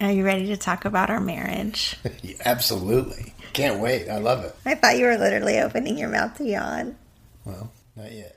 Are you ready to talk about our marriage? Absolutely. Can't wait. I love it. I thought you were literally opening your mouth to yawn. Well, not yet.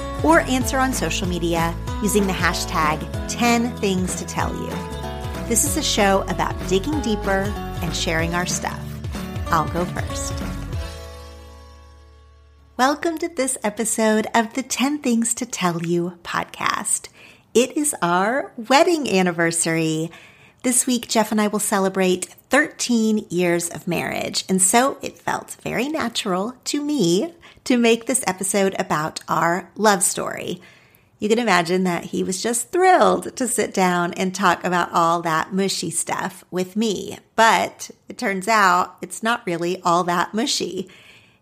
or answer on social media using the hashtag 10 things to tell you. This is a show about digging deeper and sharing our stuff. I'll go first. Welcome to this episode of the 10 Things to Tell You podcast. It is our wedding anniversary. This week, Jeff and I will celebrate 13 years of marriage, and so it felt very natural to me to make this episode about our love story. You can imagine that he was just thrilled to sit down and talk about all that mushy stuff with me. But it turns out it's not really all that mushy.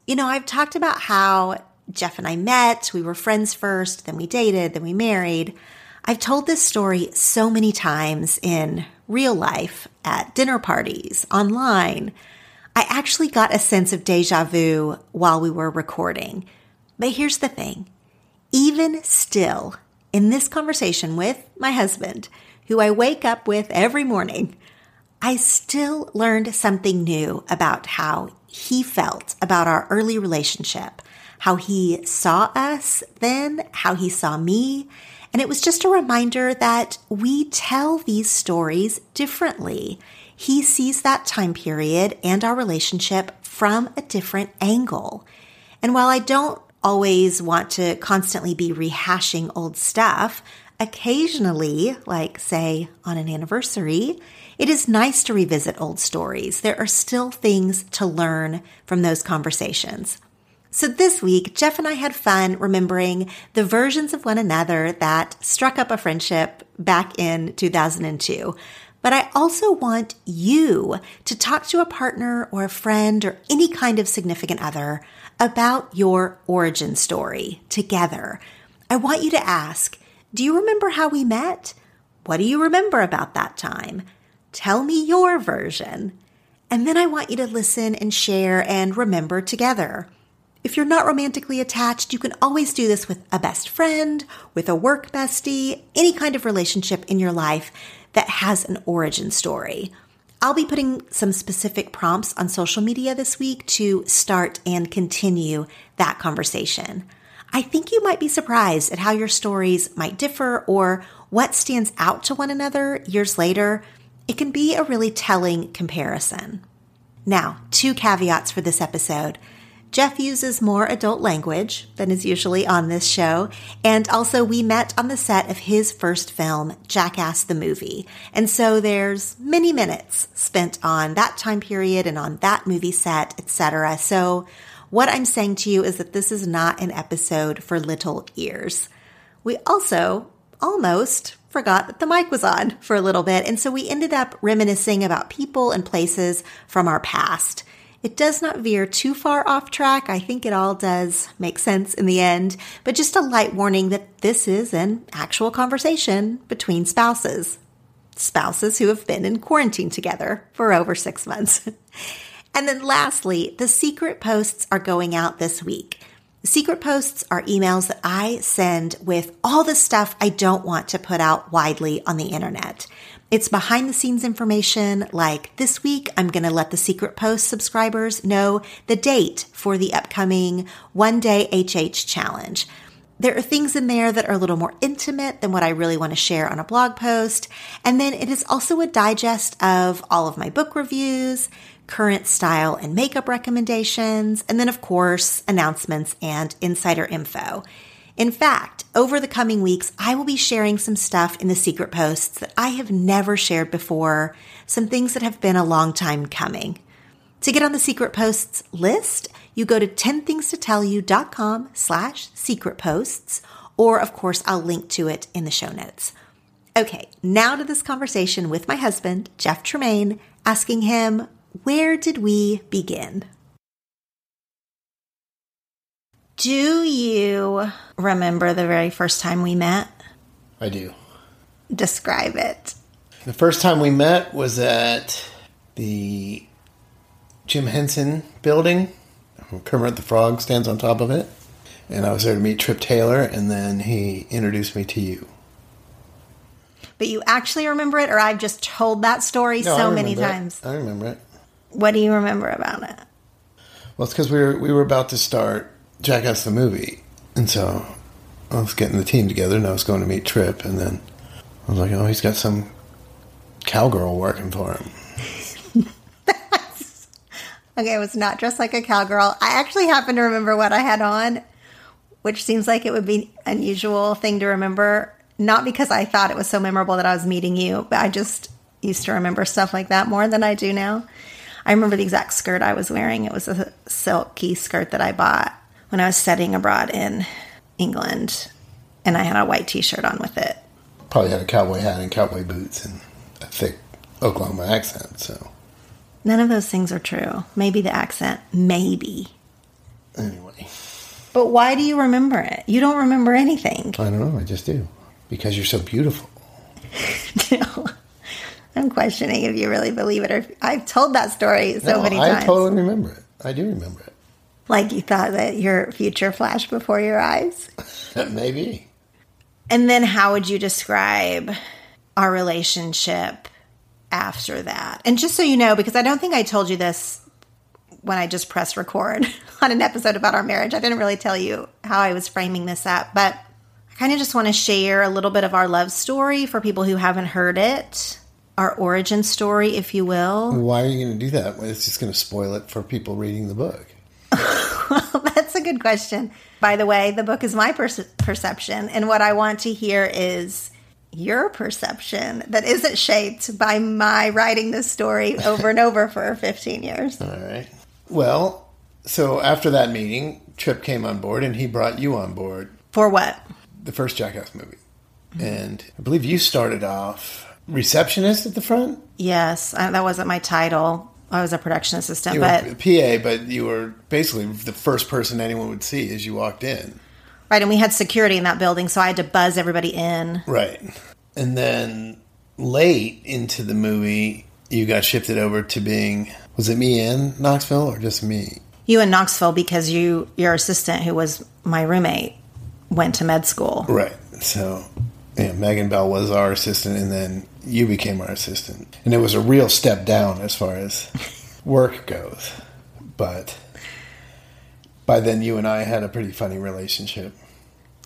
You know, I've talked about how Jeff and I met, we were friends first, then we dated, then we married. I've told this story so many times in real life, at dinner parties, online. I actually got a sense of deja vu while we were recording. But here's the thing even still, in this conversation with my husband, who I wake up with every morning, I still learned something new about how he felt about our early relationship, how he saw us then, how he saw me. And it was just a reminder that we tell these stories differently. He sees that time period and our relationship from a different angle. And while I don't always want to constantly be rehashing old stuff, occasionally, like say on an anniversary, it is nice to revisit old stories. There are still things to learn from those conversations. So this week, Jeff and I had fun remembering the versions of one another that struck up a friendship back in 2002. But I also want you to talk to a partner or a friend or any kind of significant other about your origin story together. I want you to ask, do you remember how we met? What do you remember about that time? Tell me your version. And then I want you to listen and share and remember together. If you're not romantically attached, you can always do this with a best friend, with a work bestie, any kind of relationship in your life that has an origin story. I'll be putting some specific prompts on social media this week to start and continue that conversation. I think you might be surprised at how your stories might differ or what stands out to one another years later. It can be a really telling comparison. Now, two caveats for this episode. Jeff uses more adult language than is usually on this show. And also, we met on the set of his first film, Jackass the Movie. And so there's many minutes spent on that time period and on that movie set, etc. So, what I'm saying to you is that this is not an episode for little ears. We also almost forgot that the mic was on for a little bit. And so we ended up reminiscing about people and places from our past. It does not veer too far off track. I think it all does make sense in the end, but just a light warning that this is an actual conversation between spouses. Spouses who have been in quarantine together for over six months. and then lastly, the secret posts are going out this week. Secret posts are emails that I send with all the stuff I don't want to put out widely on the internet. It's behind the scenes information like this week, I'm going to let the Secret Post subscribers know the date for the upcoming one day HH challenge. There are things in there that are a little more intimate than what I really want to share on a blog post. And then it is also a digest of all of my book reviews, current style and makeup recommendations, and then, of course, announcements and insider info. In fact, over the coming weeks, I will be sharing some stuff in the secret posts that I have never shared before, some things that have been a long time coming. To get on the secret posts list, you go to 10thingstotellyou.com slash secret posts, or of course, I'll link to it in the show notes. Okay, now to this conversation with my husband, Jeff Tremaine, asking him, where did we begin? Do you remember the very first time we met? I do. Describe it. The first time we met was at the Jim Henson building. Kermit the Frog stands on top of it. And I was there to meet Trip Taylor, and then he introduced me to you. But you actually remember it, or I've just told that story No, so many it. times? I remember it. What do you remember about it? Well, it's because we were we were about to start Jackass the movie, and so I was getting the team together, and I was going to meet Trip, and then I was like, "Oh, he's got some cowgirl working for him." Okay, I was not dressed like a cowgirl. I actually happen to remember what I had on, which seems like it would be an unusual thing to remember. Not because I thought it was so memorable that I was meeting you, but I just used to remember stuff like that more than I do now. I remember the exact skirt I was wearing. It was a silky skirt that I bought when I was studying abroad in England, and I had a white T-shirt on with it. Probably had a cowboy hat and cowboy boots and a thick Oklahoma accent. So None of those things are true. Maybe the accent, maybe. anyway, But why do you remember it? You don't remember anything. I don't know. I just do because you're so beautiful. No. I'm questioning if you really believe it or I've told that story so No, many times. I totally remember it. I do remember like you thought that your future flashed before your eyes. Maybe. And then how would you describe our relationship after that? And just so you know, because I don't think I told you this when I just pressed record on an episode about our marriage, I didn't really tell you how I was framing this up, but I kind of just want to share a little bit of our love story for people who haven't heard it, our origin story, if you will. Why are you going to do that? It's just going to spoil it for people reading the book. A good question. By the way, the book is my perce- perception, and what I want to hear is your perception that isn't shaped by my writing this story over and over for 15 years. All right. Well, so after that meeting, Trip came on board and he brought you on board, For what? the first Jackass movie. And I believe you started off receptionist at the front. Yes, I, that wasn't my title. I was a production assistant, You but PA, but you were basically the first person anyone would see as you walked in. right, and we had security in that building, so I had to buzz everybody in. Right. And then late into the movie, you got shifted over to being was it me in Knoxville or just me? You in Knoxville because you your assistant, who was my roommate, went to med school. Right. So, yeah, Megan Bell was our assistant, and then you became our assistant, and it was a real step down as far as work goes. But by then, you and I had a pretty funny relationship.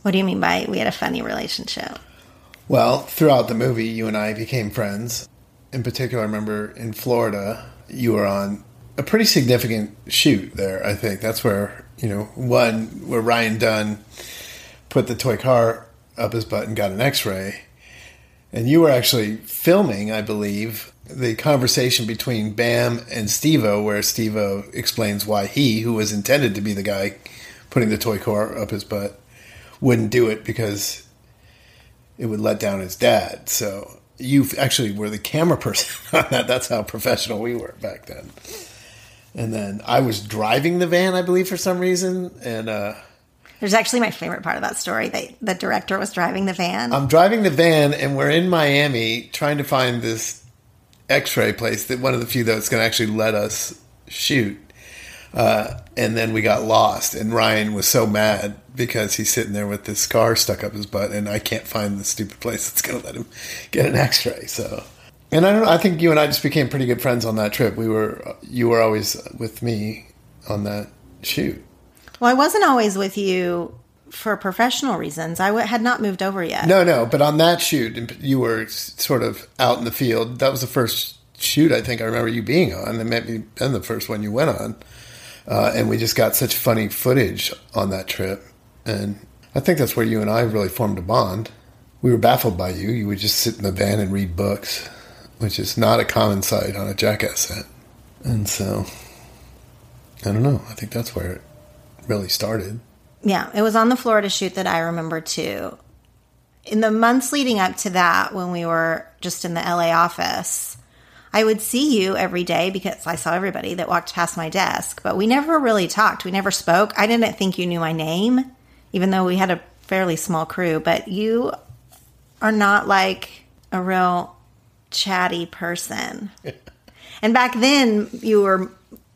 What do you mean by we had a funny relationship? Well, throughout the movie, you and I became friends. In particular, I remember in Florida, you were on a pretty significant shoot there, I think. That's where, you know, one where Ryan Dunn put the toy car up his butt and got an x ray. And you were actually filming, I believe, the conversation between Bam and Steve-O, where Steve-O explains why he, who was intended to be the guy putting the toy car up his butt, wouldn't do it because it would let down his dad. So you actually were the camera person on that. That's how professional we were back then. And then I was driving the van, I believe, for some reason, and uh, There's actually my favorite part of that story. That the director was driving the van. I'm driving the van, and we're in Miami trying to find this X-ray place that one of the few that's going to actually let us shoot. Uh, and then we got lost, and Ryan was so mad because he's sitting there with this scar stuck up his butt, and I can't find the stupid place that's going to let him get an X-ray. So, and I don't. I think you and I just became pretty good friends on that trip. We were, you were always with me on that shoot. Well, I wasn't always with you for professional reasons. I w- had not moved over yet. No, no, but on that shoot, you were sort of out in the field. That was the first shoot I think I remember you being on, and maybe been the first one you went on. Uh, and we just got such funny footage on that trip, and I think that's where you and I really formed a bond. We were baffled by you. You would just sit in the van and read books, which is not a common sight on a Jackass set. And so, I don't know. I think that's where it really started. Yeah, it was on the Florida shoot that I remember too. In the months leading up to that, when we were just in the LA office, I would see you every day because I saw everybody that walked past my desk, but we never really talked. We never spoke. I didn't think you knew my name, even though we had a fairly small crew, but you are not like a real chatty person. and back then, you were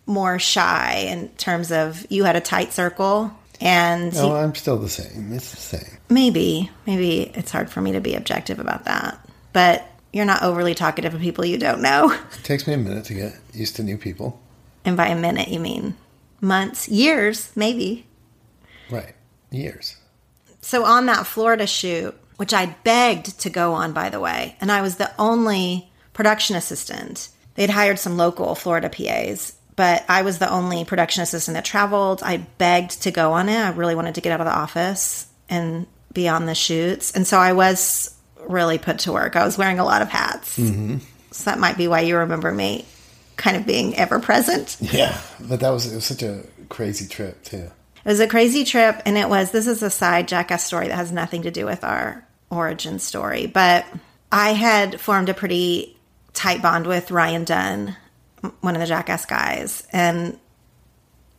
more shy in terms of you had a tight circle and No, I'm still the same. It's the same. maybe maybe it's hard for me to be objective about that but you're not overly talkative of people you don't know It takes me a minute to get used to new people. and by a minute you mean months years maybe Right. Years. so on that florida shoot which i begged to go on by the way and i was the only production assistant they'd hired some local florida pas but i was the only production assistant that traveled i begged to go on it i really wanted to get out of the office and be on the shoots and so i was really put to work i was wearing a lot of hats mm-hmm. so that might be why you remember me kind of being ever present Yeah. But that was it was such a crazy trip too. It was a crazy trip, and it was. This is a side Jackass story that has nothing to do with our origin story, but I had formed a pretty tight bond with Ryan Dunn, one of the Jackass guys, and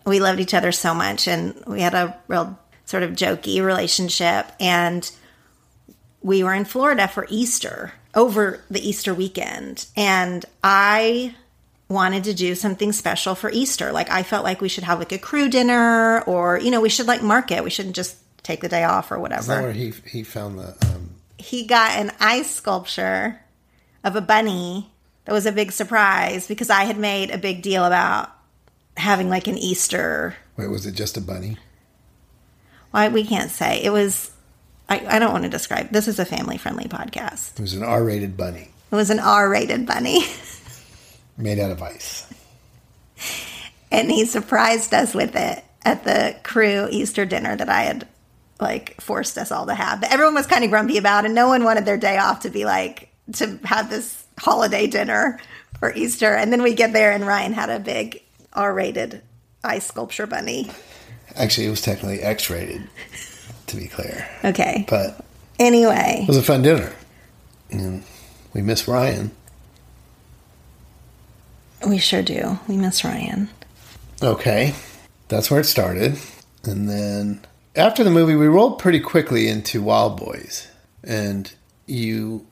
we loved each other so much, and we had a real sort of jokey relationship. And we were in Florida for Easter over the Easter weekend, and I wanted to do something special for Easter. Like I felt like we should have like a crew dinner or you know, we should like mark it. We shouldn't just take the day off or Is that whatever. where he he found the um, He got an ice sculpture of a bunny that was a big surprise because I had made a big deal about having like an Easter. wait, was it just a bunny? Why we can't say. It was I, I don't want to describe. This is a family friendly podcast. It was an R rated bunny It was an R rated bunny. made out of ice. and he surprised us with it at the crew Easter dinner that I had like forced us all to have. That everyone was kind of grumpy about, and no one wanted their day off to be like to have this holiday dinner for Easter. And then we get there, and Ryan had a big R-rated ice sculpture bunny. Actually, it was technically X rated, to be clear. Okay. But Anyway, it was a fun dinner. And we miss Ryan. we sure do. We miss Ryan. Okay, that's where it started. And then after the movie, we rolled pretty quickly into Wildboyz. And you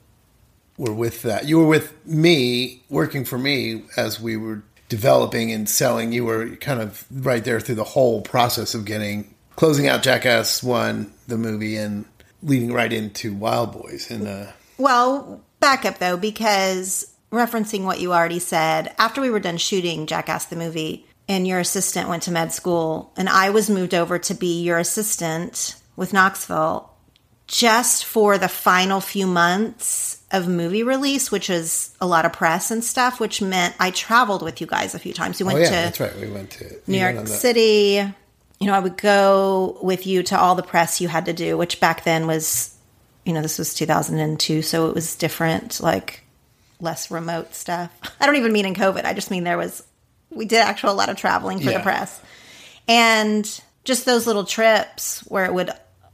were with that. You were with me, working for me as we were developing and selling. You were kind of right there through the whole process of getting, closing out Jackass 1, the movie, and leading right into Wildboyz. And, uh, Well, back up though, because referencing what you already said, after we were done shooting Jackass the movie, and your assistant went to med school, and I was moved over to be your assistant with Knoxville just for the final few months of movie release, which is a lot of press and stuff, which meant I traveled with you guys a few times. We Oh went yeah, to that's right. We went to New York City. You know, I would go with you to all the press you had to do, which back then was, you know, this was 2002, so it was different, like less remote stuff. I don't even mean in COVID. I just mean there was, we did actual a lot of traveling for Yeah. the press. And just those little trips where it would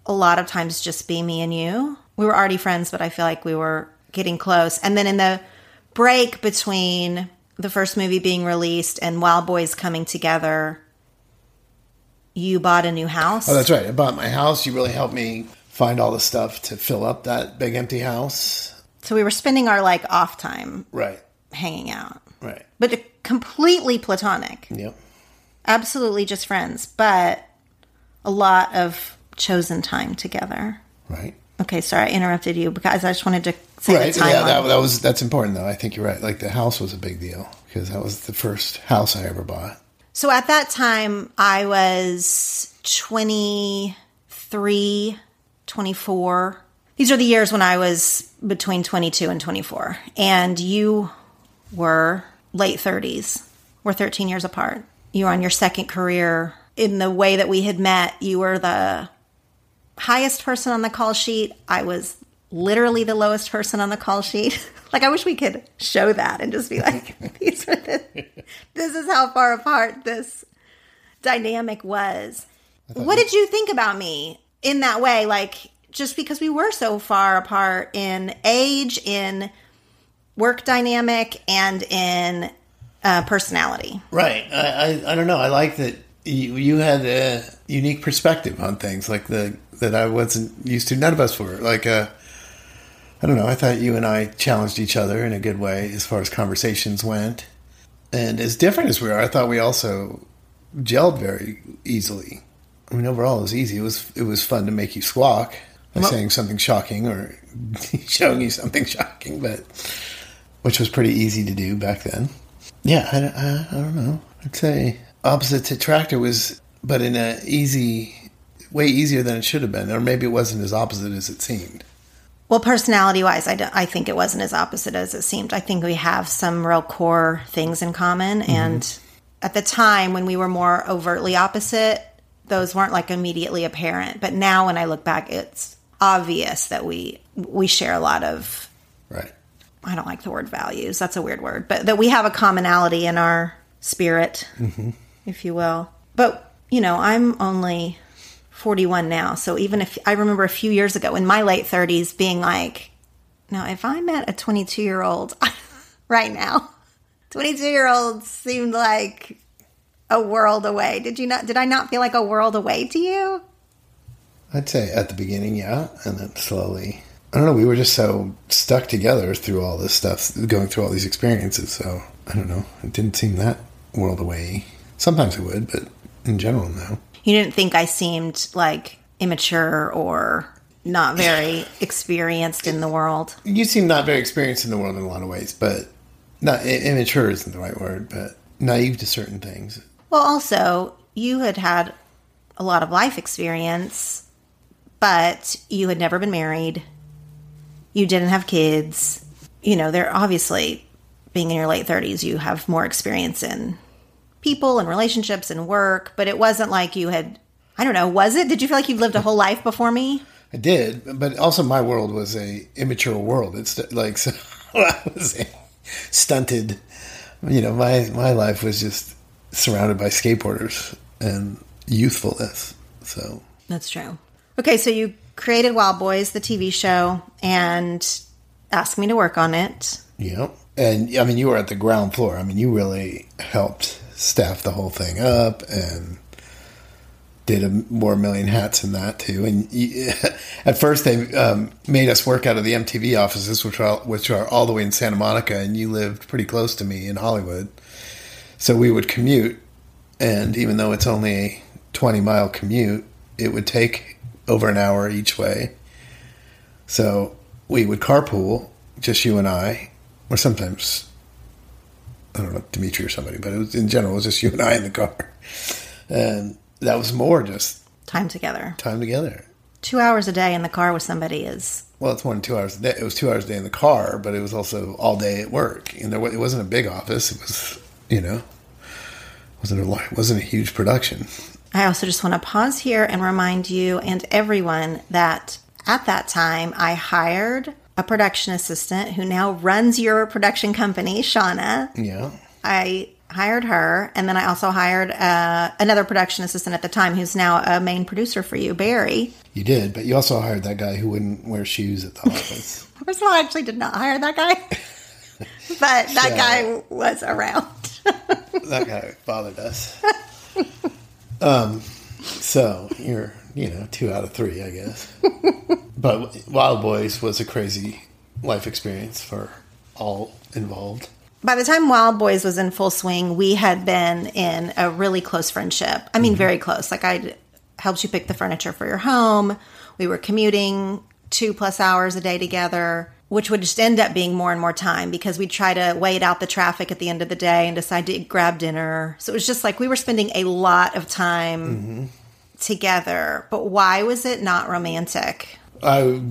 a lot of times just be me and you. We were already friends, but I feel like we were getting close. And then in the break between the first movie being released and Wildboyz coming together, you bought a new house. Oh, that's right. I bought my house. You really helped me find all the stuff to fill up that big empty house. so we were spending our like off time Right. hanging out, Right. but completely platonic, Yep. absolutely just friends, but a lot of chosen time together. Right. Okay, sorry, I interrupted you because I just wanted to say Right. Yeah, that, that was that's important though. I think you're right. Like the house was a big deal because that was the first house I ever bought. So at that time, I was 23, 24. These are the years when I was between 22 and 24. And you were late 30s. We're 13 years apart. You were on your second career. In the way that we had met, you were the highest person on the call sheet. I was literally the lowest person on the call sheet. like I wish we could show that and just be like, these are the, this is how far apart this dynamic was. What did you think about me in that way? Like just because we were so far apart in age, in work dynamic, and in uh, personality. Right. I, I I don't know. I like that you, you had a unique perspective on things like the that I wasn't used to. None of us were. Like uh, I don't know. I thought you and I challenged each other in a good way as far as conversations went. And as different as we are, I thought we also gelled very easily. I mean, overall, it was easy. It was it was fun to make you squawk by saying something shocking or showing you something shocking, but which was pretty easy to do back then. Yeah, I, I, I don't know. I'd say opposite to tractor was, but in a easy, way easier than it should have been, or maybe it wasn't as opposite as it seemed. Well, personality wise, I, I think it wasn't as opposite as it seemed. I think we have some real core things in common. Mm-hmm. And at the time when we were more overtly opposite, those weren't like immediately apparent. But now when I look back, it's obvious that we we share a lot of Right. I don't like the word values. That's a weird word, but that we have a commonality in our spirit, mm-hmm. if you will. But, you know, I'm only 41 now. So even if I remember a few years ago in my late 30s being like, now if I met a 22 year old right now, 22 year olds seemed like a world away. Did you not, did I not feel like a world away to you? I'd say at the beginning, yeah, and then slowly. I don't know. We were just so stuck together through all this stuff, going through all these experiences. So I don't know. It didn't seem that world away. Sometimes it would, but in general, no. You didn't think I seemed like immature or not very experienced in the world. You seem not very experienced in the world in a lot of ways, but not immature isn't the right word, but naive to certain things. Well, also, you had had a lot of life experience, but you had never been married. You didn't have kids. You know, they're obviously being in your late 30s, you have more experience in people and relationships and work, but it wasn't like you had, I don't know, was it? Did you feel like you've lived a whole life before me? I did, but also my world was a immature world. It's like so I was stunted. You know, my my life was just surrounded by skateboarders and youthfulness. So That's true. Okay, so you created Wildboyz, the TV show, and asked me to work on it. yeah, and I mean, you were at the ground floor. I mean, you really helped staff the whole thing up and did a more million hats in that too. And at first, they um, made us work out of the MTV offices, which are which are all the way in Santa Monica, and you lived pretty close to me in Hollywood. So we would commute, and even though it's only a twenty mile commute, it would take over an hour each way. So we would carpool, just you and I, or sometimes I don't know Dimitri or somebody, but it was in general it was just you and I in the car, and that was more just Time together. time together. Two hours a day in the car with somebody is. Well, it's more than two hours a day. It was two hours a day in the car, but it was also all day at work. And there, it wasn't a big office. It was, you know, wasn't a wasn't a huge production. I also just want to pause here and remind you and everyone that at that time I hired a production assistant who now runs your production company, Shauna. Yeah, I hired her, and then I also hired uh, another production assistant at the time who's now a main producer for you, Barry. you did, but you also hired that guy who wouldn't wear shoes at the office. First of all, I actually did not hire that guy, but that Yeah. guy was around. that guy bothered us. Um, so you're, you know, two out of three, I guess. but Wildboyz was a crazy life experience for all involved. By the time Wildboyz was in full swing, we had been in a really close friendship. I mean, mm-hmm. very close. Like I helped you pick the furniture for your home. We were commuting two plus hours a day together, which would just end up being more and more time because we'd try to wait out the traffic at the end of the day and decide to grab dinner. So it was just like we were spending a lot of time mm-hmm. Together. But why was it not romantic? I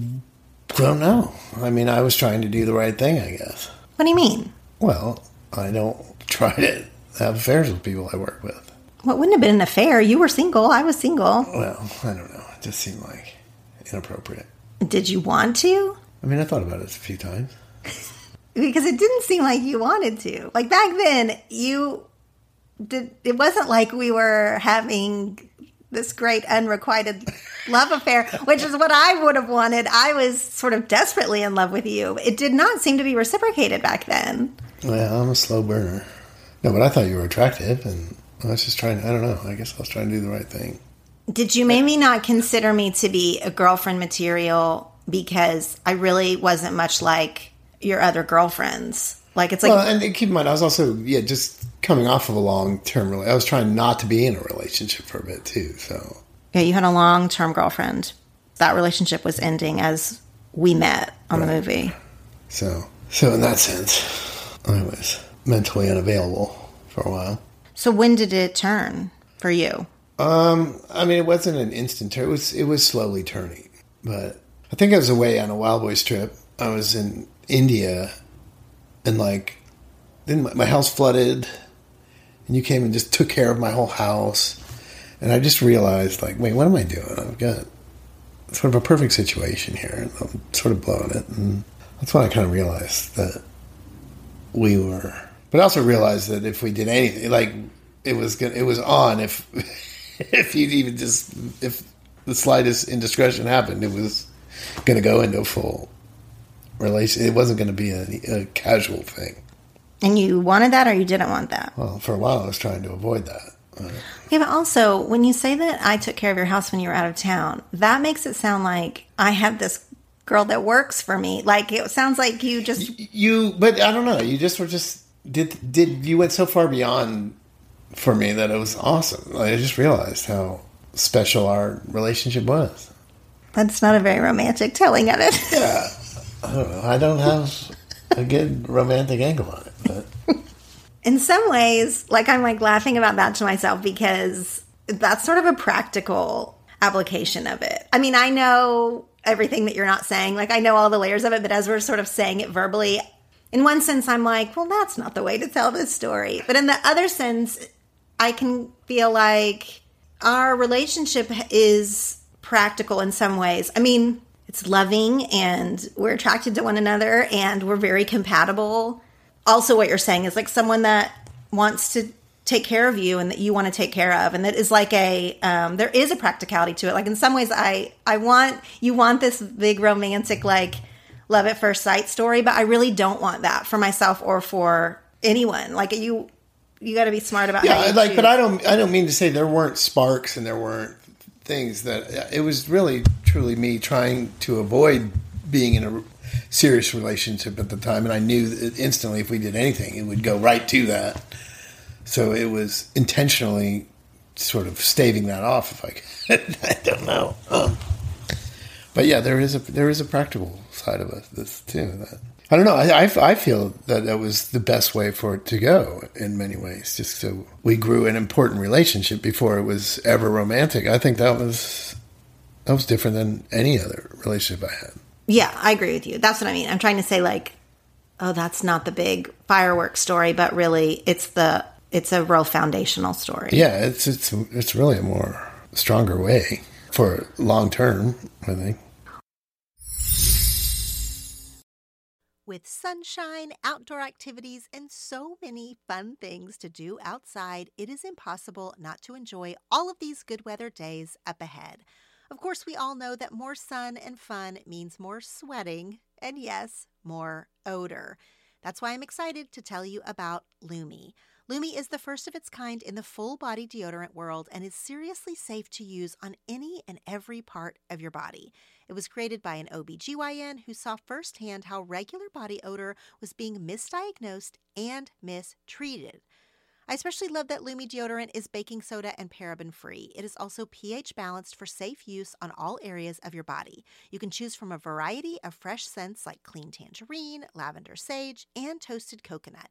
don't know. I mean, I was trying to do the right thing, I guess. What do you mean? Well, I don't try to have affairs with people I work with. What wouldn't have been an affair? You were single. I was single. Well, I don't know. It just seemed like inappropriate. Did you want to? I mean, I thought about it a few times. because it didn't seem like you wanted to. Like back then, you did. It wasn't like we were having this great unrequited love affair, which is what I would have wanted. I was sort of desperately in love with you. It did not seem to be reciprocated back then. Well, I'm a slow burner. No, but I thought you were attractive, and I was just trying. I don't know. I guess I was trying to do the right thing. Did you maybe not consider me to be a girlfriend material because I really wasn't much like your other girlfriends? Like it's like Well, and keep in mind, I was also yeah, just coming off of a long term. Really, I was trying not to be in a relationship for a bit too. So Yeah, you had a long term girlfriend. That relationship was ending as we met on the movie. So, so in that sense, I was mentally unavailable for a while. So when did it turn for you? Um, I mean, it wasn't an instant turn. It was it was slowly turning. But I think I was away on a Wildboyz trip. I was in India, and like, then my, my house flooded, and you came and just took care of my whole house, and I just realized, like, wait, what am I doing? I've got sort of a perfect situation here, and I'm sort of blowing it, and that's when I kind of realized that we were. But I also realized that if we did anything, like it was gonna, it was on. If if you'd even just if the slightest indiscretion happened, it was going to go into a full relation. It wasn't going to be a, a casual thing. And you wanted that or you didn't want that? Well, for a while, I was trying to avoid that. Uh, Yeah, but also, when you say that I took care of your house when you were out of town, that makes it sound like I have this girl that works for me. Like, it sounds like you just. you, but I don't know. You just were just did did you went so far beyond for me that it was awesome. I just realized how special our relationship was. That's not a very romantic telling of it. Yeah, I don't know. I don't have a good romantic angle on it, in some ways, like I'm like laughing about that to myself because that's sort of a practical application of it. I mean, I know everything that you're not saying, like I know all the layers of it, but as we're sort of saying it verbally, in one sense, I'm like, well, that's not the way to tell this story. But in the other sense, I can feel like our relationship is practical in some ways. I mean, it's loving and we're attracted to one another and we're very compatible. Also, what you're saying is like someone that wants to take care of you and that you want to take care of and that is like a um, there is a practicality to it like in some ways i i want you want this big romantic like love at first sight story but i really don't want that for myself or for anyone like you you got to be smart about how yeah, like, choose. but I don't, I don't mean to say there weren't sparks and there weren't things that it was really truly me trying to avoid being in a serious relationship at the time, and I knew instantly if we did anything, it would go right to that. So it was intentionally sort of staving that off. If I, could. I don't know. But yeah, there is a there is a practical side of it, this too. That I don't know. I, I, I feel that that was the best way for it to go in many ways. Just so we grew an important relationship before it was ever romantic. I think that was that was different than any other relationship I had. Yeah, I agree with you. That's what I mean. I'm trying to say like, oh, that's not the big fireworks story, but really it's the it's a real foundational story. Yeah, it's it's it's really a more stronger way for long term, I think. With sunshine, outdoor activities, and so many fun things to do outside, it is impossible not to enjoy all of these good weather days up ahead. Of course, we all know that more sun and fun means more sweating, and yes, more odor. That's why I'm excited to tell you about Lume. Lume is the first of its kind in the full body deodorant world and is seriously safe to use on any and every part of your body. It was created by an OBGYN who saw firsthand how regular body odor was being misdiagnosed and mistreated. I especially love that Lume deodorant is baking soda and paraben free. It is also pH balanced for safe use on all areas of your body. You can choose from a variety of fresh scents like clean tangerine, lavender sage, and toasted coconut.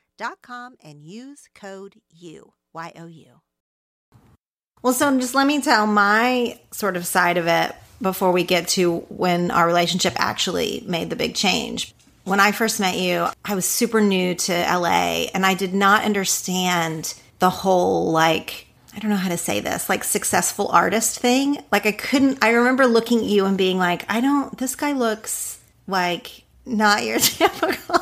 com and use code U, Y O U. Well, so just let me tell my sort of side of it before we get to when our relationship actually made the big change. When I first met you, I was super new to LA and I did not understand the whole like I don't know how to say this, like successful artist thing. Like I couldn't I remember looking at you and being like, I don't this guy looks like not your typical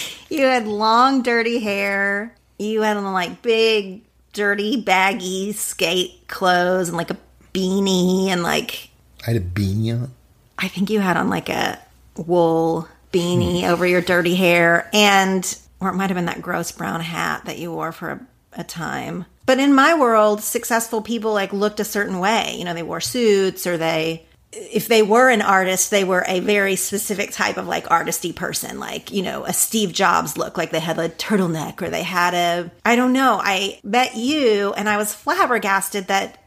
you had long, dirty hair. You had on like big, dirty, baggy skate clothes and like a beanie and like. I had a beanie on. I think you had on like a wool beanie hmm. over your dirty hair, and or it might have been that gross brown hat that you wore for a, a time. But in my world, successful people like looked a certain way. You know, they wore suits or they if they were an artist, they were a very specific type of like artisty person, like, you know, a Steve Jobs look, like they had a turtleneck or they had a, I don't know. I met you and I was flabbergasted that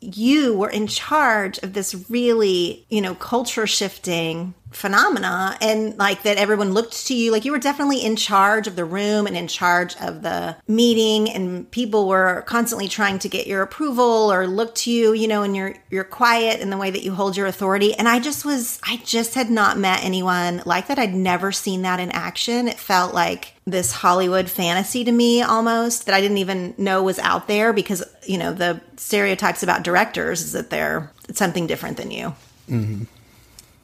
you were in charge of this really, you know, culture shifting phenomena and like that everyone looked to you like you were definitely in charge of the room and in charge of the meeting and people were constantly trying to get your approval or look to you you know and you're you're quiet in the way that you hold your authority. And i just was i just had not met anyone like that. I'd never seen that in action. It felt like this hollywood fantasy to me almost that i didn't even know was out there because you know the stereotypes about directors is that they're something different than you. Mm-hmm.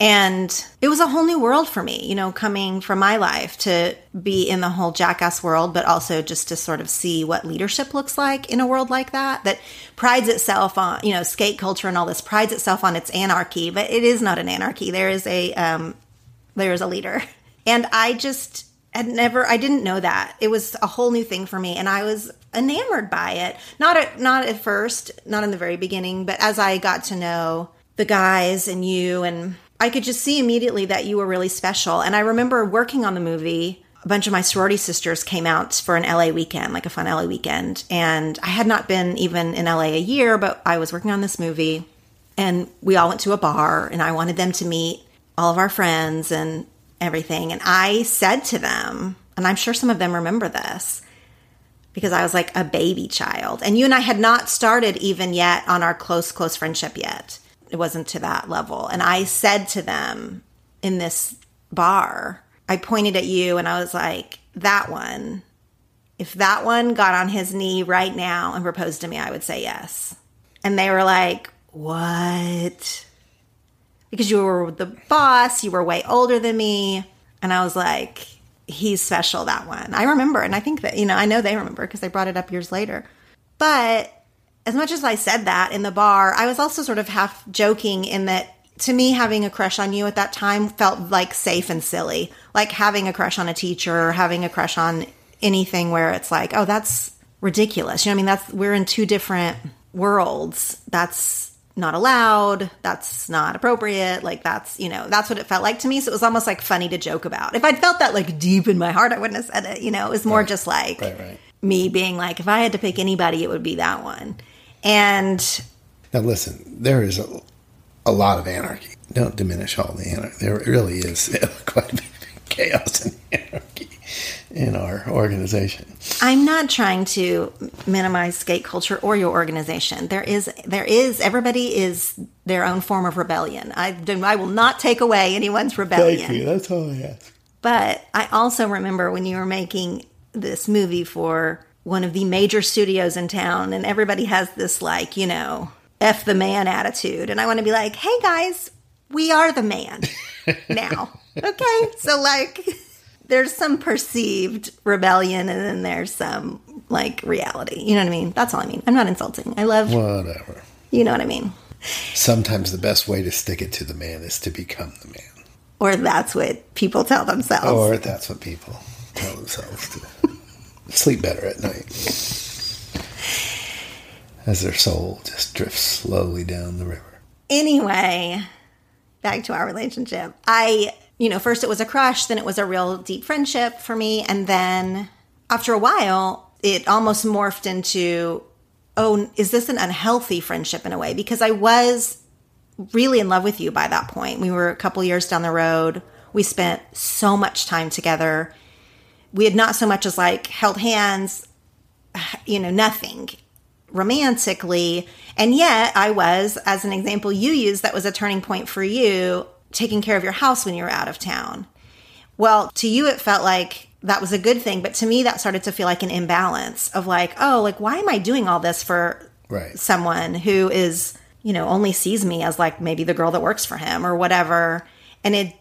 And it was a whole new world for me, you know, coming from my life to be in the whole jackass world, but also just to sort of see what leadership looks like in a world like that, that prides itself on, you know, skate culture and all this prides itself on its anarchy, but it is not an anarchy. There is a, um, there is a leader. And I just had never, I didn't know that. It was a whole new thing for me. And I was enamored by it. Not at, not at first, not in the very beginning, but as I got to know the guys and you and I could just see immediately that you were really special. And I remember working on the movie. A bunch of my sorority sisters came out for an LA weekend, like a fun LA weekend. And I had not been even in LA a year, but I was working on this movie. And we all went to a bar, and I wanted them to meet all of our friends and everything. And I said to them, and I'm sure some of them remember this, because I was like a baby child. And you and I had not started even yet on our close, close friendship yet it wasn't to that level. And I said to them in this bar, I pointed at you and I was like, that one, if that one got on his knee right now and proposed to me, I would say yes. And they were like, what? Because you were the boss, you were way older than me. And I was like, he's special, that one. I remember. And I think that, you know, I know they remember because they brought it up years later. But as much as I said that in the bar, I was also sort of half joking in that to me, having a crush on you at that time felt like safe and silly. Like having a crush on a teacher or having a crush on anything where it's like, oh, that's ridiculous. You know, I mean, that's, we're in two different worlds. That's not allowed. That's not appropriate. Like that's, you know, that's what it felt like to me. So it was almost like funny to joke about. If I'd felt that like deep in my heart, I wouldn't have said it. You know, it was more just like Right, right. me being like, if I had to pick anybody, it would be that one. And Now, listen, there is a, a lot of anarchy. Don't diminish all the anarchy. There really is quite a bit of chaos and anarchy in our organization. I'm not trying to minimize skate culture or your organization. There is, there is, everybody is their own form of rebellion. I, I will not take away anyone's rebellion. Thank you. That's all I ask. But I also remember when you were making this movie for one of the major studios in town, and everybody has this, like, you know, F the man attitude. And I want to be like, hey guys, we are the man now. okay. So, like, there's some perceived rebellion, and then there's some, like, reality. You know what I mean? That's all I mean. I'm not insulting. I love, Whatever. you know what I mean? Sometimes the best way to stick it to the man is to become the man. Or that's what people tell themselves. Or that's what people tell themselves to sleep better at night. As their soul just drifts slowly down the river. anyway, back to our relationship. I, you know, first it was a crush, then it was a real deep friendship for me. And then after a while, it almost morphed into, oh, is this an unhealthy friendship in a way? Because I was really in love with you by that point. We were a couple years down the road. We spent so much time together. We had not so much as like held hands, you know, nothing romantically. And yet, I was, as an example you used, that was a turning point for you, taking care of your house when you were out of town. Well, to you, it felt like that was a good thing. But to me, that started to feel like an imbalance of like, oh, like, why am I doing all this for Right. someone who is, you know, only sees me as like maybe the girl that works for him or whatever? And it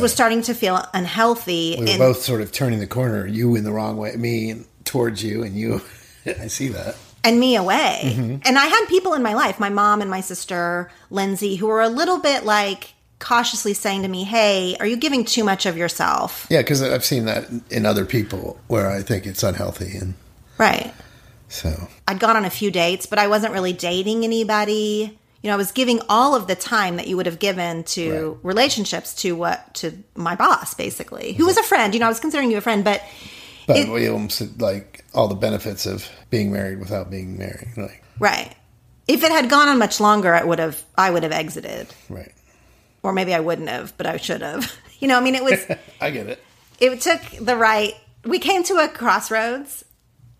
was starting to feel unhealthy. We were and- both sort of turning the corner, you in the wrong way, me towards you, and you. I see that. and me away. Mm-hmm. And I had people in my life, my mom and my sister, Lindsay, who were a little bit like cautiously saying to me, Hey, are you giving too much of yourself? Yeah, because I've seen that in other people where I think it's unhealthy, and Right. so I'd gone on a few dates, but I wasn't really dating anybody. You know, I was giving all of the time that you would have given to relationships to what to my boss, basically, who was a friend. You know, I was considering you a friend, but But It- we almost like all the benefits of being married without being married. Like, right. If it had gone on much longer, I would have I would have exited. right. Or maybe I wouldn't have, but I should have. You know, I mean it was I get it. it took the right we came to a crossroads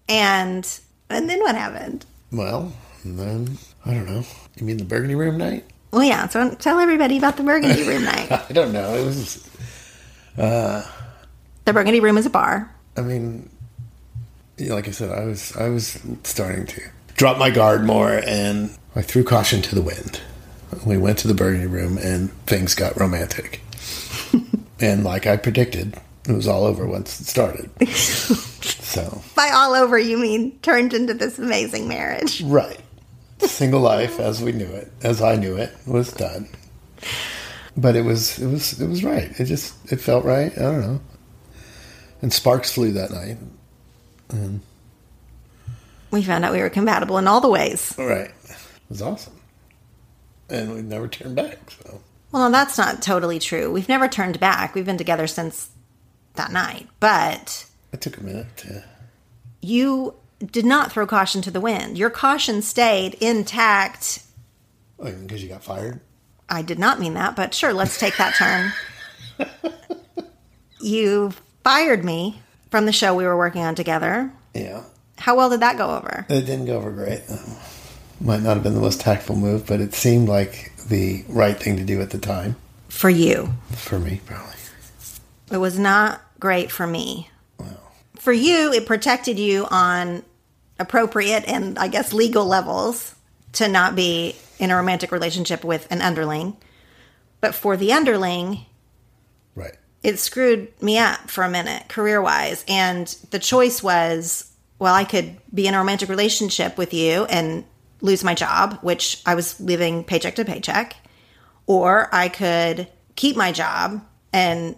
and and then what happened Well, and then, I don't know. You mean the Burgundy Room night? well yeah so tell everybody about the burgundy room night I don't know. It was, uh, the burgundy room is a bar I mean, like I said, I was, I was starting to drop my guard more and I threw caution to the wind. We went to the Burgundy Room and things got romantic. and like I predicted, it was all over once it started. so, by all over you mean turned into this amazing marriage Right. Single life as we knew it, as I knew it, was done. But it was it was it was right. It just it felt right. I don't know. And sparks flew that night. And we found out we were compatible in all the ways Right. It was awesome. And we never turned back, so well no that's not totally true we've never turned back we've been together since that night but it took a minute to you did not throw caution to the wind your caution stayed intact oh, because you got fired. I did not mean that, but sure, let's take that turn. you fired me from the show we were working on together. Yeah. How well did that go over? It didn't go over great. Uh, might not have been the most tactful move, but it seemed like the right thing to do at the time. For you. For me, probably. It was not great for me. For you, it protected you on appropriate and I guess legal levels to not be in a romantic relationship with an underling. But for the underling, right. it screwed me up for a minute career wise and the choice was well i could be in a romantic relationship with you and lose my job which i was living paycheck to paycheck or i could keep my job and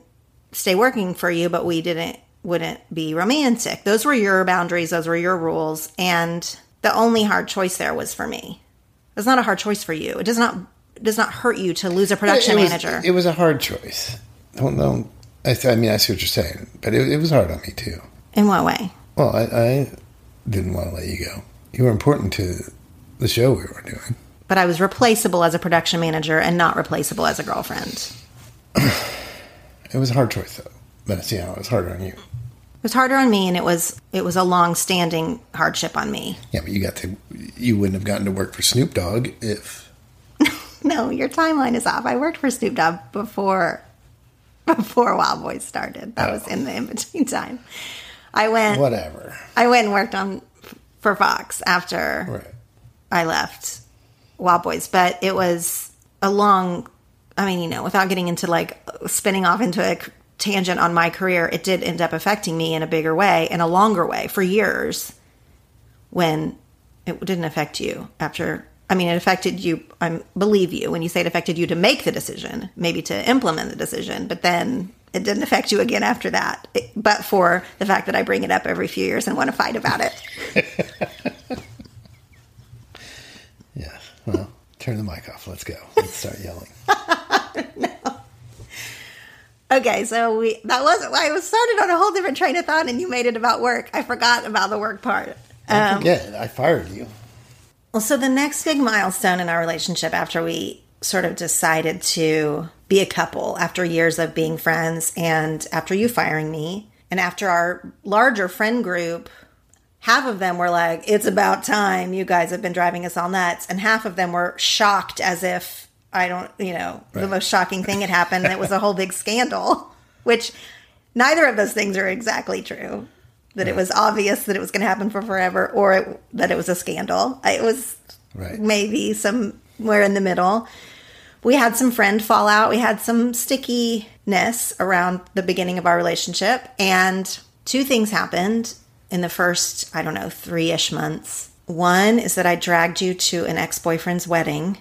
stay working for you but we didn't wouldn't be romantic those were your boundaries those were your rules and the only hard choice there was for me It's not a hard choice for you. It does not it does not hurt you to lose a production it was, manager. It was a hard choice. Don't don't. I, th- I mean, I see what you're saying, but it, it was hard on me too. In what way? Well, I, I didn't want to let you go. You were important to the show we were doing. But I was replaceable as a production manager and not replaceable as a girlfriend. It was a hard choice though. But see how it was harder on you. It was harder on me and it was it was a long standing hardship on me. Yeah, but you got to. You wouldn't have gotten to work for Snoop Dogg if. No, your timeline is off. I worked for Snoop Dogg before before Wildboyz started. That was in the oh. in between time. I went Whatever. I went and worked on for Fox after Right. I left Wildboyz, but it was a long. I mean, you know, without getting into like spinning off into a tangent on my career, it did end up affecting me in a bigger way, in a longer way, for years. When it didn't affect you after. I mean, it affected you. I believe you when you say it affected you to make the decision, maybe to implement the decision, but then it didn't affect you again after that. It- but for the fact that I bring it up every few years and want to fight about it. Yeah. Well, turn the mic off. Let's go. Let's start yelling. Okay, so we that wasn't I was started on a whole different train of thought, and you made it about work. I forgot about the work part. Don't um, forget, I fired you. Well, so the next big milestone in our relationship after we sort of decided to be a couple after years of being friends and after you firing me and after our larger friend group half of them were like it's about time you guys have been driving us all nuts and half of them were shocked as if i don't you know the most shocking thing had happened it was a whole big scandal which neither of those things are exactly true that it was obvious that it was going to happen for forever or it, that it was a scandal it was Right. maybe somewhere in the middle. We had some friend fallout. We had some stickiness around the beginning of our relationship. And two things happened in the first, I don't know, three ish months. One is that I dragged you to an ex boyfriend's wedding.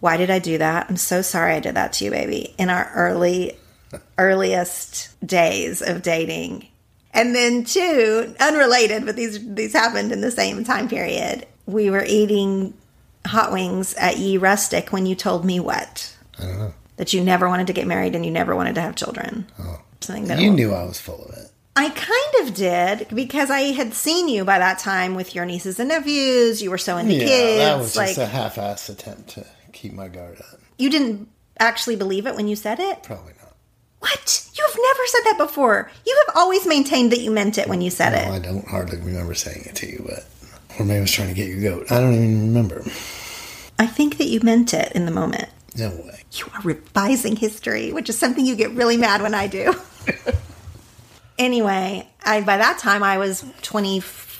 Why did I do that? I'm so sorry I did that to you, baby. In our early, earliest days of dating. And then two, unrelated, but these these happened in the same time period. We were eating hot wings at Ye Rustic when you told me what? I don't know. That you never wanted to get married and you never wanted to have children. Oh. Something that You knew I was full of it. I kind of did because I had seen you by that time with your nieces and nephews. You were so into Yeah, kids. that was like just a half-ass attempt to keep my guard up. you didn't actually believe it when you said it. Probably not. What? You've never said that before. You have always maintained that you meant it when you said Well, it. I don't hardly remember saying it to you, but or maybe I was trying to get your goat. I don't even remember. I think that you meant it in the moment. No way. You are revising history, which is something you get really mad when I do. anyway, I by that time I was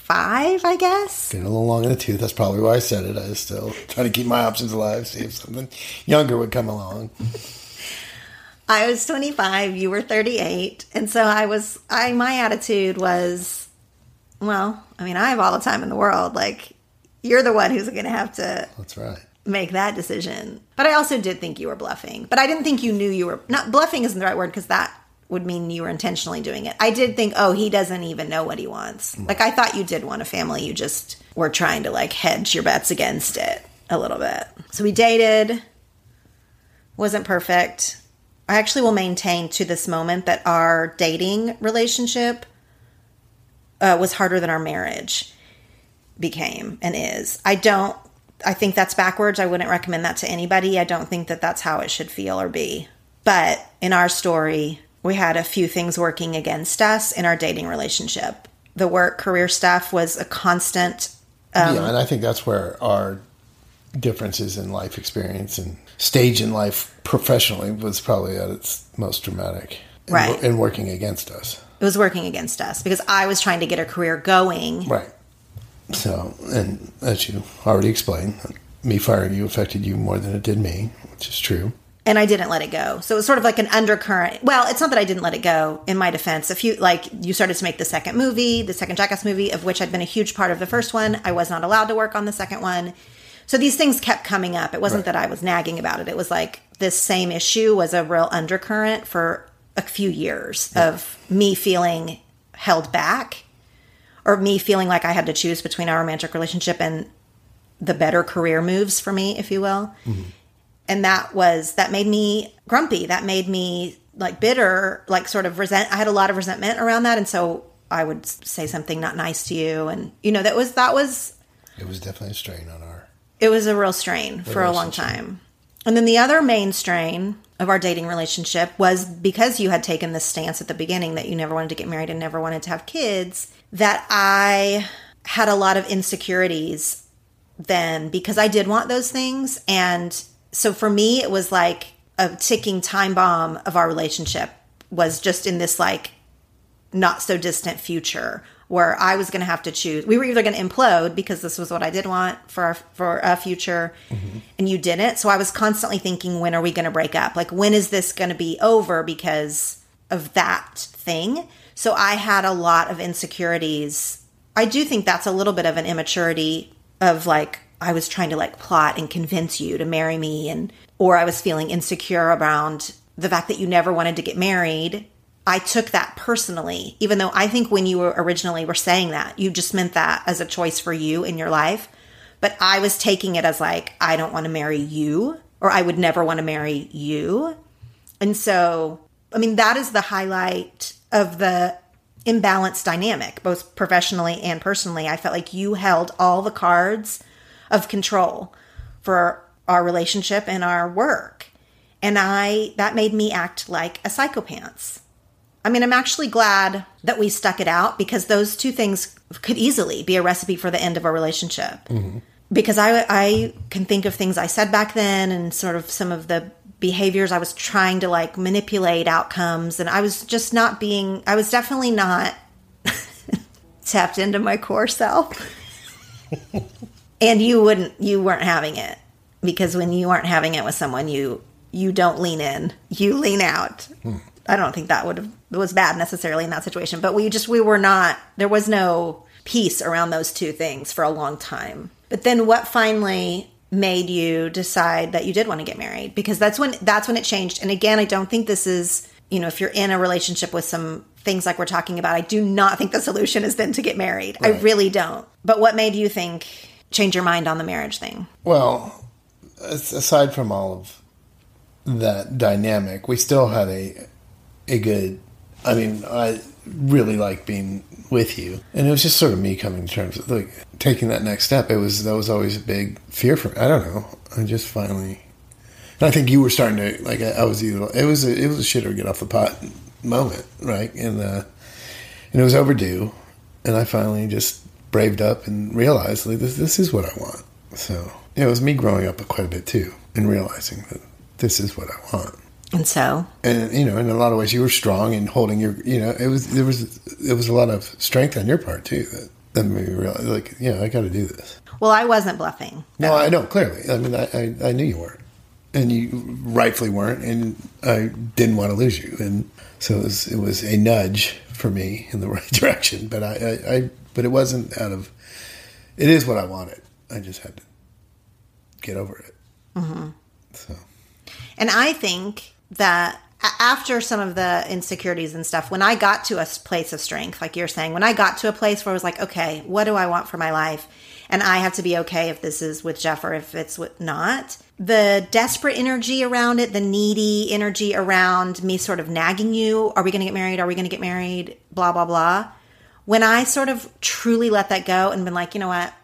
25, I guess. Getting a little long in the tooth. That's probably why I said it. I was still trying to keep my options alive, see if something younger would come along. I was 25, you were 38, and so I was I my attitude was well, I mean, I have all the time in the world. Like you're the one who's going to have to That's right. make that decision. But I also did think you were bluffing. But I didn't think you knew you were not bluffing isn't the right word because that would mean you were intentionally doing it. I did think, oh, he doesn't even know what he wants. Like I thought you did want a family. You just were trying to like hedge your bets against it a little bit. So we dated. Wasn't perfect. I actually will maintain to this moment that our dating relationship uh, was harder than our marriage became and is. I don't I think that's backwards. I wouldn't recommend that to anybody. I don't think that that's how it should feel or be. But in our story, we had a few things working against us in our dating relationship. The work career stuff was a constant Um, yeah, and I think that's where our differences in life experience and stage in life professionally was probably at its most dramatic. And, Right. And working against us. it was working against us because I was trying to get a career going. Right. So, and as you already explained, me firing you affected you more than it did me, which is true. And I didn't let it go. So it was sort of like an undercurrent. Well, it's not that I didn't let it go. In my defense, a few like you started to make the second movie, the second Jackass movie, of which I'd been a huge part of the first one. I was not allowed to work on the second one. So these things kept coming up. It wasn't Right. that I was nagging about it. It was like this same issue was a real undercurrent for a few years of me feeling held back or me feeling like I had to choose between our romantic relationship and the better career moves for me, if you will. Mm-hmm. And that was, that made me grumpy. That made me like bitter, like sort of resent. I had a lot of resentment around that. And so I would say something not nice to you. And, you know, that was, that was, It was definitely a strain on our. it was a real strain for a long time. And then the other main strain of our dating relationship was because you had taken this stance at the beginning that you never wanted to get married and never wanted to have kids, that I had a lot of insecurities then because I did want those things. And so for me, it was like a ticking time bomb of our relationship was just in this like not so distant future where I was going to have to choose. We were either going to implode because this was what I did want for our, for a future, and you didn't. So I was constantly thinking, when are we going to break up? Like, when is this going to be over because of that thing? So I had a lot of insecurities. I do think that's a little bit of an immaturity of like I was trying to like plot and convince you to marry me and or I was feeling insecure around the fact that you never wanted to get married. I took that personally, even though I think when you were originally were saying that, you just meant that as a choice for you in your life. But I was taking it as like, I don't want to marry you, or I would never want to marry you. And so, I mean, that is the highlight of the imbalanced dynamic, both professionally and personally. I felt like you held all the cards of control for our relationship and our work. And I, that made me act like a psychopath. I mean, I'm actually glad that we stuck it out because those two things could easily be a recipe for the end of a relationship. Mm-hmm. Because I, I can think of things I said back then and sort of some of the behaviors I was trying to like manipulate outcomes. And I was just not being, I was definitely not tapped into my core self. and you wouldn't, you weren't having it because when you aren't having it with someone, you, you don't lean in, you lean out. Hmm. I don't think that would have was bad necessarily in that situation, but we just we were not there was no peace around those two things for a long time. But then what finally made you decide that you did want to get married? Because that's when that's when it changed. And again, I don't think this is, you know, if you're in a relationship with some things like we're talking about, I do not think the solution is then to get married. I really don't. But what made you think change your mind on the marriage thing? Well, aside from all of that dynamic, we still had a a good. I mean, I really like being with you, and it was just sort of me coming to terms with like taking that next step. It was that was always a big fear for me. I don't know. I just finally. And I think you were starting to like. I, I was either. It was a, it was a shit or get off the pot moment, right? And uh, and it was overdue, and I finally just braved up and realized like this this is what I want. So yeah, it was me growing up quite a bit too, and realizing that this is what I want. And so, And you know, in a lot of ways, you were strong and holding your. You know, it was there was it was a lot of strength on your part too that that made me realize like, yeah, I got to do this. well, I wasn't bluffing. No, I know clearly. I mean, I, I I knew you weren't, and you rightfully weren't, and I didn't want to lose you, and so it was it was a nudge for me in the right direction. But I I, I but it wasn't out of. It is what I wanted. I just had to get over it. Mm-hmm. So And I think that after some of the insecurities and stuff, when I got to a place of strength, like you're saying, when I got to a place where I was like, okay, what do I want for my life? And I have to be okay if this is with Jeff or if it's with not. The desperate energy around it, the needy energy around me sort of nagging you, are we going to get married? Are we going to get married? Blah, blah, blah. When I sort of truly let that go and been like, you know what?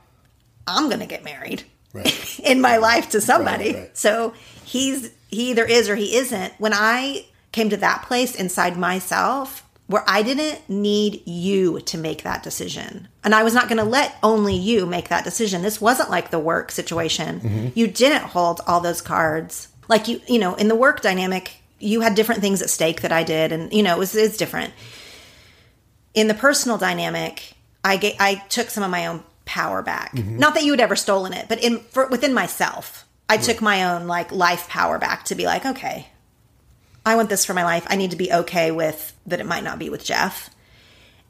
I'm going to get married right. in my life to somebody. Right, right. So he's he either is or he isn't. When I came to that place inside myself where I didn't need you to make that decision. And I was not going to let only you make that decision. This wasn't like the work situation. Mm-hmm. You didn't hold all those cards. Like you, you know, in the work dynamic, you had different things at stake that I did and you know, it was it's different. In the personal dynamic, I get, I took some of my own power back. Mm-hmm. Not that you had ever stolen it, but in for, within myself, I took my own like life power back to be like, okay, I want this for my life. I need to be okay with that. It might not be with Jeff.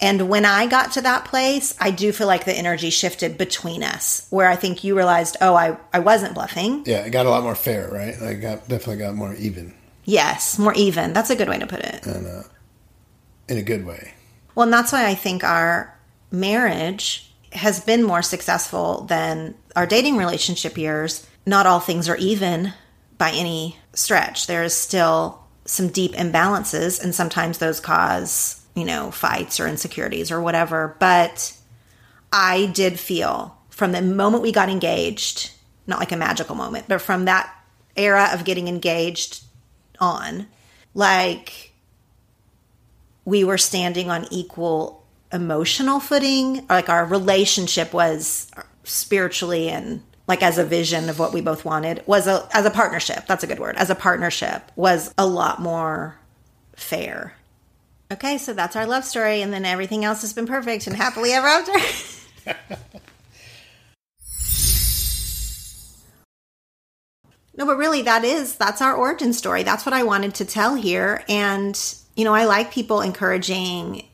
And when I got to that place, I do feel like the energy shifted between us, where I think you realized, oh, I, I wasn't bluffing. Yeah, it got a lot more fair, right? I got definitely got more even Yes, more even. That's a good way to put it. Uh, in a good way. Well, and that's why I think our marriage has been more successful than our dating relationship years. Not all things are even by any stretch. There is still some deep imbalances, and sometimes those cause, you know, fights or insecurities or whatever. But I did feel from the moment we got engaged, not like a magical moment, but from that era of getting engaged on, like we were standing on equal emotional footing, like our relationship was spiritually and like as a vision of what we both wanted was a as a partnership. That's a good word. As a partnership was a lot more fair. Okay so that's our love story and then everything else has been perfect and happily ever after. No but really that is that's our origin story. That's what i wanted to tell here and you know i like people encouraging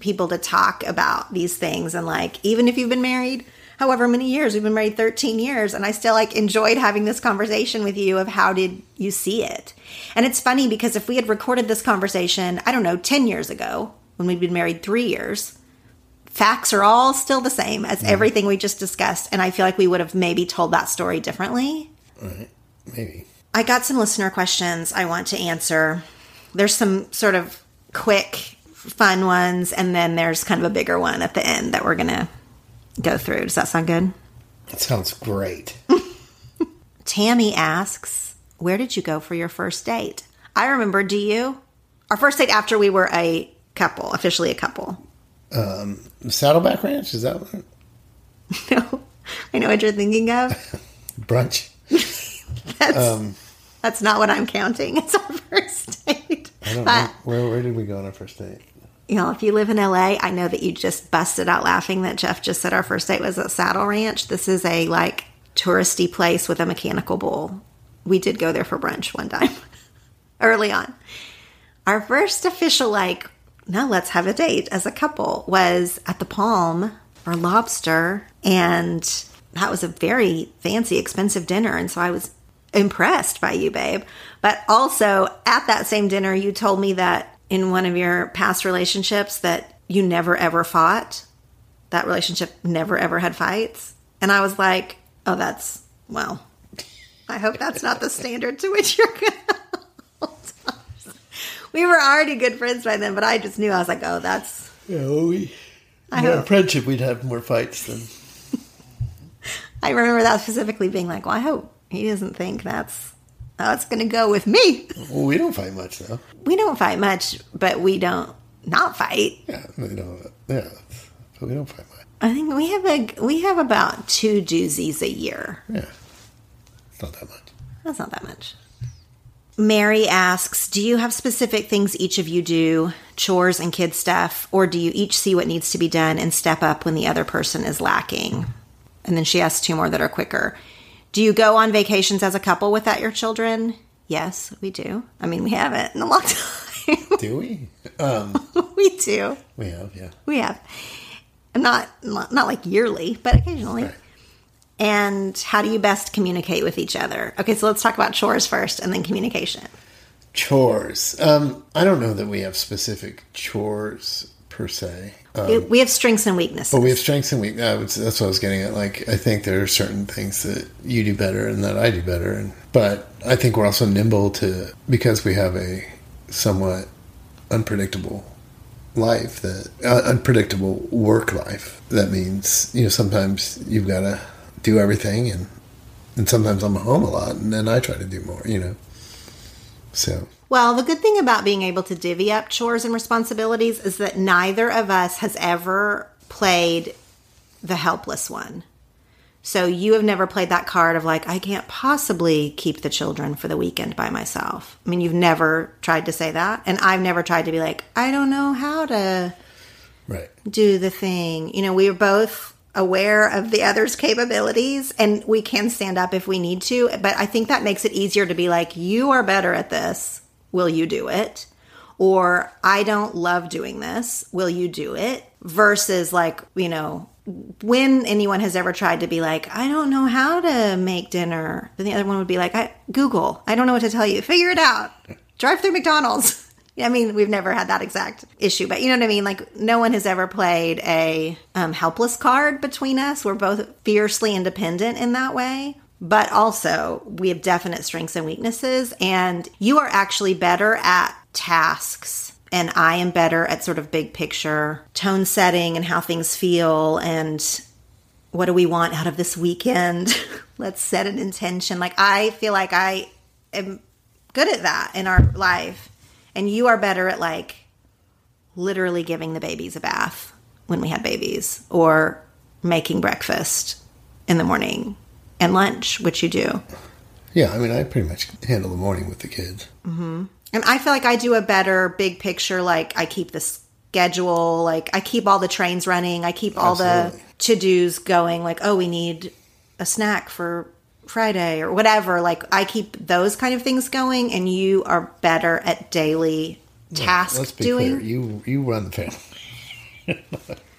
people to talk about these things and like even if you've been married however many years we've been married 13 years and i still like enjoyed having this conversation with you of how did you see it and it's funny because if we had recorded this conversation i don't know 10 years ago when we'd been married three years facts are all still the same as mm-hmm. everything we just discussed and i feel like we would have maybe told that story differently Right. Maybe. I got some listener questions I want to answer. There's some sort of quick, fun ones, and then there's kind of a bigger one at the end that we're going to go through. Does that sound good? That sounds great. Tammy asks, Where did you go for your first date? I remember, do you? Our first date after we were a couple, officially a couple. Um, Saddleback Ranch, is that what? No, I know what you're thinking of. Brunch. That's, that's not what I'm counting. It's our first date. I don't But- know. Where, where did we go on our first date? you know, if you live in LA, I know that you just busted out laughing that Jeff just said our first date was at Saddle Ranch. This is a like touristy place with a mechanical bull. We did go there for brunch one time early on. Our first official, like, now let's have a date as a couple was at the Palm for lobster. And that was a very fancy, expensive dinner. And so I was impressed by you, babe. But also at that same dinner, you told me that in one of your past relationships that you never ever fought. That relationship never ever had fights. And I was like, oh, that's, well, I hope that's not the standard to which you're going to hold. We were already good friends by then, but I just knew I was like, oh, that's, Yeah, well, we. I more hope. friendship, we'd have more fights than. I remember that specifically being like, well, I hope he doesn't think that's how it's going to go with me. Well, we don't fight much though. We don't fight much, but we don't not fight. Yeah, we don't. Yeah, but we don't fight much. I think we have a we have about two doozies a year. Yeah, it's not that much. That's not that much. Mary asks, "Do you have specific things each of you do, chores and kid stuff, or do you each see what needs to be done and step up when the other person is lacking?" And then she asks two more that are quicker. Do you go on vacations as a couple without your children? Yes, we do. I mean, we haven't in a long time. Do we? Um, we do. we have. Yeah. We have. Not, not like yearly, but occasionally. Right. And how do you best communicate with each other? Okay, so let's talk about chores first and then communication. Chores. Um, I don't know that we have specific chores per se. Um, We- have strengths and weaknesses. But we have strengths and weaknesses. That's what I was getting at. Like, I think there are certain things that you do better and that I do better. And but I think we're also nimble to because we have a somewhat unpredictable life that uh, unpredictable work life. That means you know sometimes you've got to do everything, and and sometimes I'm home a lot, and then I try to do more. You know, so Well, the good thing about being able to divvy up chores and responsibilities is that neither of us has ever played the helpless one. So you have never played that card of like, I can't possibly keep the children for the weekend by myself. I mean, you've never tried to say that. And I've never tried to be like, I don't know how to right. do the thing. You know, we are both aware of the other's capabilities and we can stand up if we need to. But I think that makes it easier to be like, you are better at this. Will you do it? Or I don't love doing this. Will you do it? Versus like, you know, when anyone has ever tried to be like, I don't know how to make dinner, then the other one would be like, I Google. I don't know what to tell you. Figure it out. Drive through McDonald's. I mean, we've never had that exact issue, but you know what I mean? Like, no one has ever played a um, helpless card between us. We're both fiercely independent in that way. But also, we have definite strengths and weaknesses. And you are actually better at tasks. And I am better at sort of big picture tone setting and how things feel and what do we want out of this weekend? Let's set an intention. Like, I feel like I am good at that in our life. And you are better at like literally giving the babies a bath when we had babies or making breakfast in the morning and lunch, which you do. Yeah, I mean, I pretty much handle the morning with the kids. Mm-hmm. And I feel like I do a better big picture. Like I keep the schedule, like I keep all the trains running, I keep all Absolutely. the to dos going. Like, oh, we need a snack for Friday or whatever. Like I keep those kind of things going, and you are better at daily task Let's be doing. clear. You you run the family.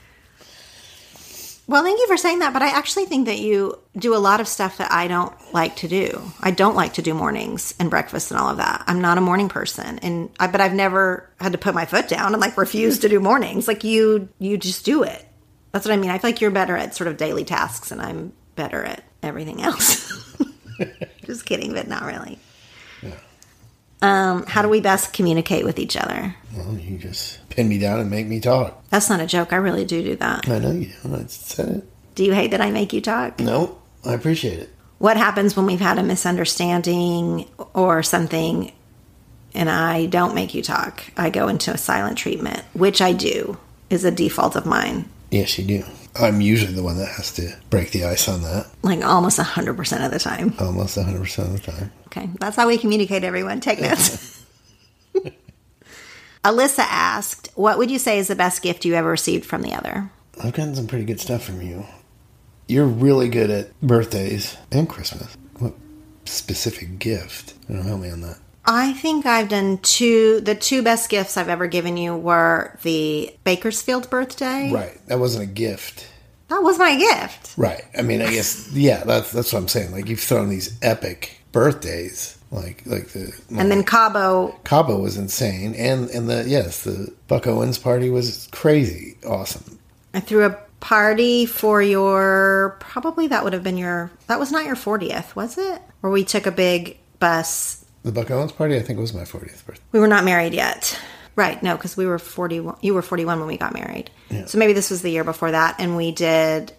Well, thank you for saying that, but I actually think that you do a lot of stuff that I don't like to do. I don't like to do mornings and breakfast and all of that. I'm not a morning person, and I, but I've never had to put my foot down and like refuse to do mornings. Like you, you just do it. That's what I mean. I feel like you're better at sort of daily tasks, and I'm better at everything else. just kidding, but not really. Um, how do we best communicate with each other? Well, you just pin me down and make me talk. That's not a joke. I really do do that. I know you do. I said it. Do you hate that I make you talk? No, I appreciate it. what happens when we've had a misunderstanding or something and I don't make you talk? I go into a silent treatment, which I do, is a default of mine. Yes, you do. I'm usually the one that has to break the ice on that Like almost 100% of the time. almost 100% of the time. Okay, that's how we communicate, everyone. Take notes. Alyssa asked, What would you say is the best gift you ever received from the other? I've gotten some pretty good stuff from you. You're really good at birthdays and Christmas. What specific gift? You know, help me on that. I think I've done two, the two best gifts I've ever given you were the Bakersfield birthday. Right. That wasn't a gift. That was my gift. Right. I mean, I guess yeah. That's that's what I'm saying. Like you've thrown these epic birthdays, like like the And then Cabo Cabo was insane, and and the yes, the Buck Owens party was crazy, awesome. I threw a party for your probably that would have been your that was not your 40th, was it? Where we took a big bus. The Buck Owens party, I think, was my 40th birthday. We were not married yet. Right, no, cuz we were 41 you were 41 when we got married. So maybe this was the year before that and we did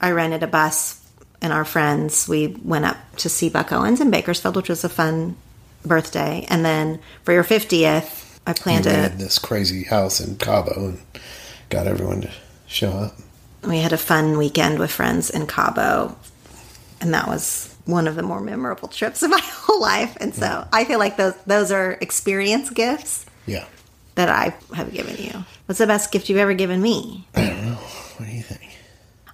I rented a bus and our friends we went up to see Buck Owens in Bakersfield, which was a fun birthday. And then for your 50th, I planned We a had this crazy house in Cabo and got everyone to show up. we had a fun weekend with friends in Cabo, and that was one of the more memorable trips of my whole life. And so I feel like those those are experience gifts Yeah. that I have given you. What's the best gift you've ever given me? I don't know. What do you think?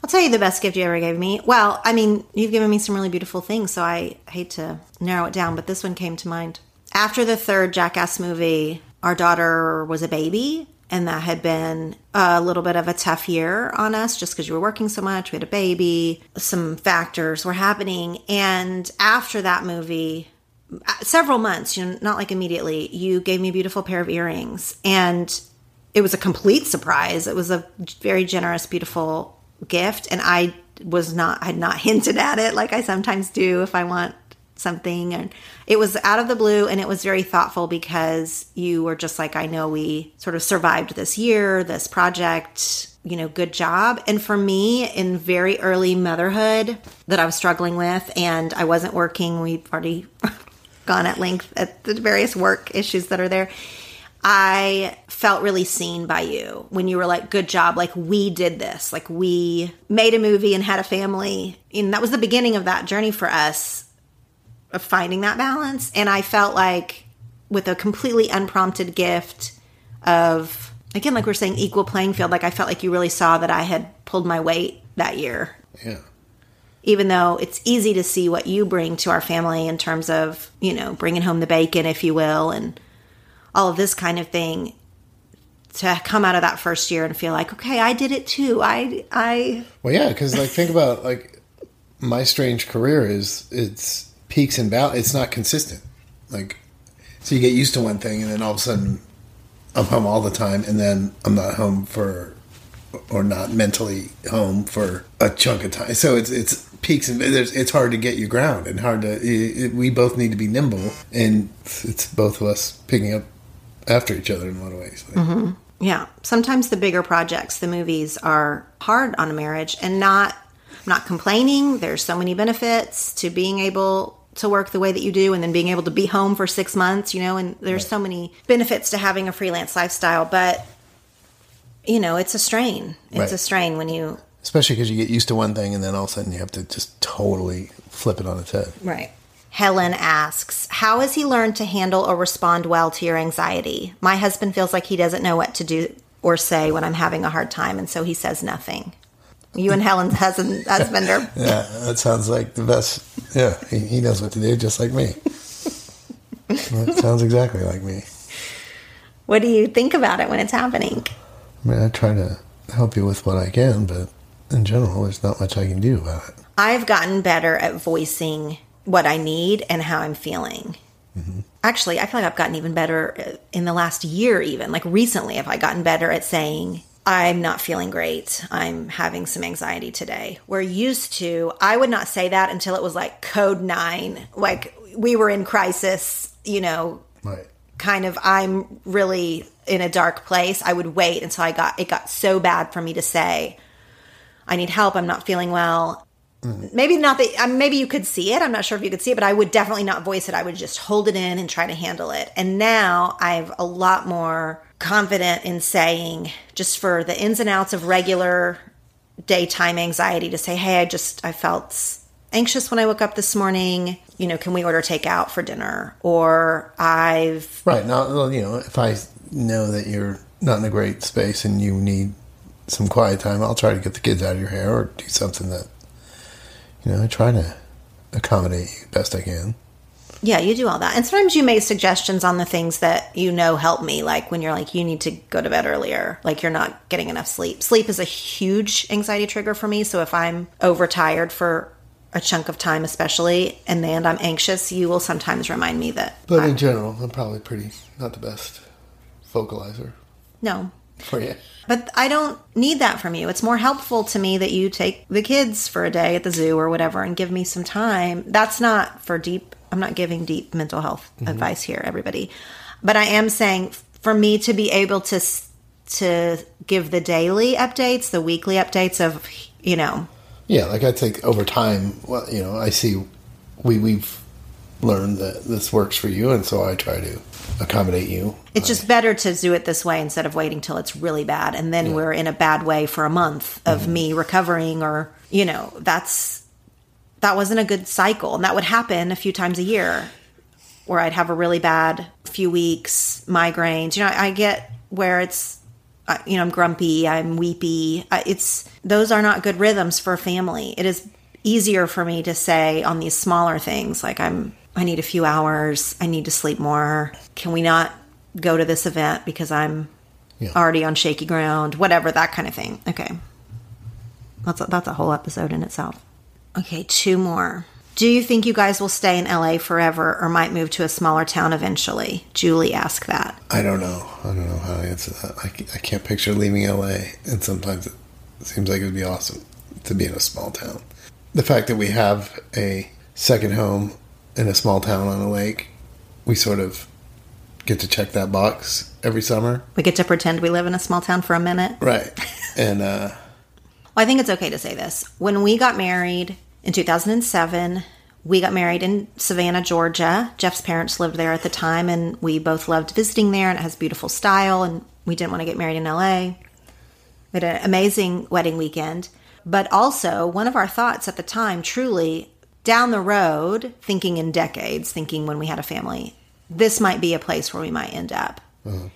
I'll tell you the best gift you ever gave me. Well, I mean, you've given me some really beautiful things, so I hate to narrow it down, but this one came to mind. After the third Jackass movie, our daughter was a baby, and that had been a little bit of a tough year on us just because you were working so much. We had a baby, some factors were happening. And after that movie, uh, several months, you know, not like immediately, you gave me a beautiful pair of earrings. And it was a complete surprise. It was a very generous, beautiful gift, and I was not I had not hinted at it like I sometimes do if I want something. And it was out of the blue and it was very thoughtful because you were just like I know we sort of survived this year this project you know good job. And for me in very early motherhood that I was struggling with and I wasn't working we've already gone at length at the various work issues that are there I felt really seen by you when you were like, good job. Like, we did this. Like, we made a movie and had a family. And that was the beginning of that journey for us of finding that balance. And I felt like with a completely unprompted gift of, again, like we're saying, equal playing field, like I felt like you really saw that I had pulled my weight that year Yeah. even though it's easy to see what you bring to our family in terms of, you know, bringing home the bacon, if you will, and all of this kind of thing, to come out of that first year and feel like, okay, I did it too. I, I, Well, yeah, because like think about like my strange career is it's peaks and valleys. It's not consistent. Like So you get used to one thing, and then all of a sudden, I'm home all the time, and then I'm not home for, or not mentally home for a chunk of time. So it's it's peaks and it's hard to get your ground and hard to. It, it, we both need to be nimble, and it's both of us picking up after each other in a lot of ways. Like, mm-hmm. Yeah. Sometimes the bigger projects, the movies are hard on a marriage and not I'm not complaining. There's so many benefits to being able to work the way that you do and then being able to be home for 6 months, you know, and there's so many benefits to having a freelance lifestyle, but you know, it's a strain. It's Right. a strain when you Especially because you get used to one thing, and then all of a sudden you have to just totally flip it on its head. Right. Helen asks, How has he learned to handle or respond well to your anxiety? My husband feels like he doesn't know what to do or say when I'm having a hard time, and so he says nothing. You and Helen's husband, husband are. Yeah, that sounds like the best. Yeah, he, he knows what to do, just like me. that sounds exactly like me. What do you think about it when it's happening? I mean, I try to help you with what I can, but in general, there's not much I can do about it. I've gotten better at voicing what I need and how I'm feeling. Actually, I feel like I've gotten even better uh, in the last year, even like recently. Have I gotten better at saying, I'm not feeling great. I'm having some anxiety today. Where used to, I would not say that until it was like code nine, like we were in crisis, you know, Right. kind of I'm really in a dark place, I would wait until I got it got so bad for me to say, I need help, I'm not feeling well. Maybe not that um, maybe you could see it. I'm not sure if you could see it, but I would definitely not voice it. I would just hold it in and try to handle it. And now I've a lot more confident in saying just for the ins and outs of regular daytime anxiety to say, "Hey, I just I felt anxious when I woke up this morning. You know, can we order takeout for dinner?" Or I've Right. Now, you know, if I know that you're not in a great space and you need some quiet time, I'll try to get the kids out of your hair or do something that, you know, I try to accommodate you best I can. Yeah, you do all that. And sometimes you make suggestions on the things that you know help me, like when you're like, you need to go to bed earlier, like you're not getting enough sleep. Sleep is a huge anxiety trigger for me. So if I'm overtired for a chunk of time, especially, and then I'm anxious, you will sometimes remind me that. But I- in general, I'm probably pretty not the best vocalizer no. for you. But I don't need that from you. It's more helpful to me that you take the kids for a day at the zoo or whatever and give me some time. That's not for deep, I'm not giving deep mental health mm-hmm. advice here, everybody. But I am saying for me to be able to to give the daily updates, the weekly updates of, you know, Yeah, like I think over time, well, you know, I see we we've learned that this works for you, and so I try to accommodate you. it's just better to do it this way instead of waiting till it's really bad and then we're in a bad way for a month of me recovering or, you know, that's that wasn't a good cycle and that would happen a few times a year where I'd have a really bad few weeks, migraines. You know, I get where it's uh, you know, I'm grumpy, I'm weepy. Uh, It's those are not good rhythms for a family. It is easier for me to say on these smaller things like I'm I need a few hours, I need to sleep more. Can we not go to this event because I'm Yeah. already on shaky ground, whatever that kind of thing. Okay. That's a, that's a whole episode in itself. Okay, two more. Do you think you guys will stay in LA forever or might move to a smaller town eventually? Julie asked that. I don't know. I don't know how to answer that. I, I can't picture leaving LA, and sometimes it seems like it would be awesome to be in a small town. The fact that we have a second home in a small town on a lake, we sort of get to check that box every summer. We get to pretend we live in a small town for a minute. Right. And, uh, Well, I think it's okay to say this. When we got married in 2007, we got married in Savannah, Georgia. Jeff's parents lived there at the time, and we both loved visiting there, and it has beautiful style, and we didn't want to get married in LA. We had an amazing wedding weekend. But also, one of our thoughts at the time, truly, down the road, thinking in decades, thinking when we had a family, this might be a place where we might end up. Uh-huh.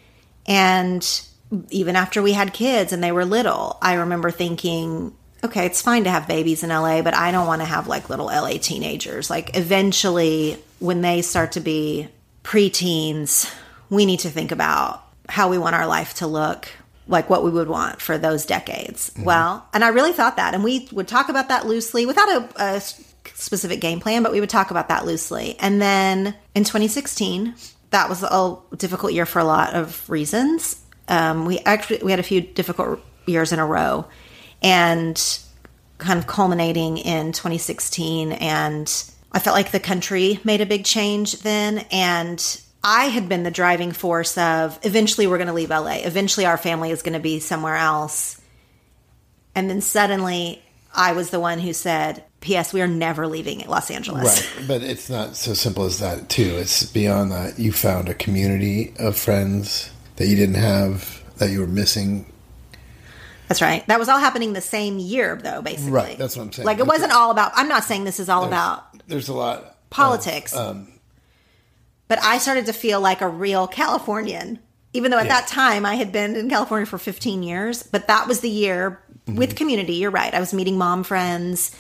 And even after we had kids and they were little, I remember thinking, okay, it's fine to have babies in LA, but I don't want to have like little LA teenagers. Like eventually, when they start to be preteens, we need to think about how we want our life to look, like what we would want for those decades. Mm-hmm. Well, and I really thought that. And we would talk about that loosely without a, a specific game plan, but we would talk about that loosely. And then in 2016, that was a difficult year for a lot of reasons. Um, we actually we had a few difficult years in a row, and kind of culminating in 2016. And I felt like the country made a big change then, and I had been the driving force of eventually we're going to leave LA. Eventually our family is going to be somewhere else. And then suddenly I was the one who said, P.S. We are never leaving Los Angeles. Right, but it's not so simple as that. Too, it's beyond that. You found a community of friends that you didn't have that you were missing. That's right. That was all happening the same year, though. Basically, Right, that's what I'm saying. Like it wasn't all about. I'm not saying this is all about There's a lot politics, Um, but I started to feel like a real Californian. Even though at Yeah. that time I had been in California for 15 years, but that was the year Mm-hmm. with community. You're right. I was meeting mom friends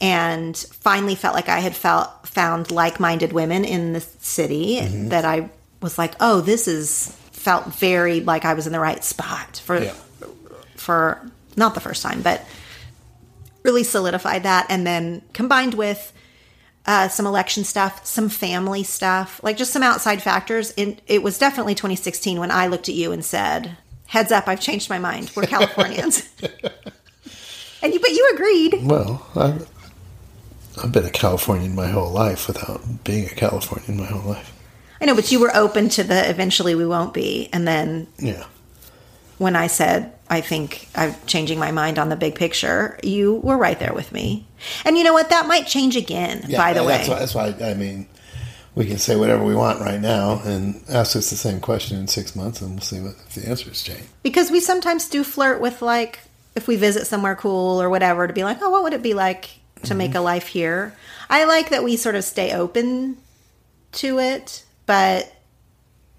and finally felt like I had felt found like-minded women in the city Mm-hmm. that I was like, "Oh, this is felt very like I was in the right spot for Yeah. for not the first time, but really solidified that. And then combined with uh, some election stuff, some family stuff, like just some outside factors. It, it was definitely 2016 when I looked at you and said, "Heads up, I've changed my mind. We're Californians." and you, but you agreed. Well, I've, I've been a Californian my whole life without being a Californian my whole life. I know, but you were open to the eventually we won't be. And then Yeah. when I said, I think I'm changing my mind on the big picture, you were right there with me. And you know what? That might change again, Yeah, by the way. that's why, that's why I mean, we can say whatever we want right now and ask us the same question in six months, and we'll see what if the answers change. because we sometimes do flirt with, like, if we visit somewhere cool or whatever, to be like, oh, what would it be like to make a mm-hmm. life here? I like that we sort of stay open to it, but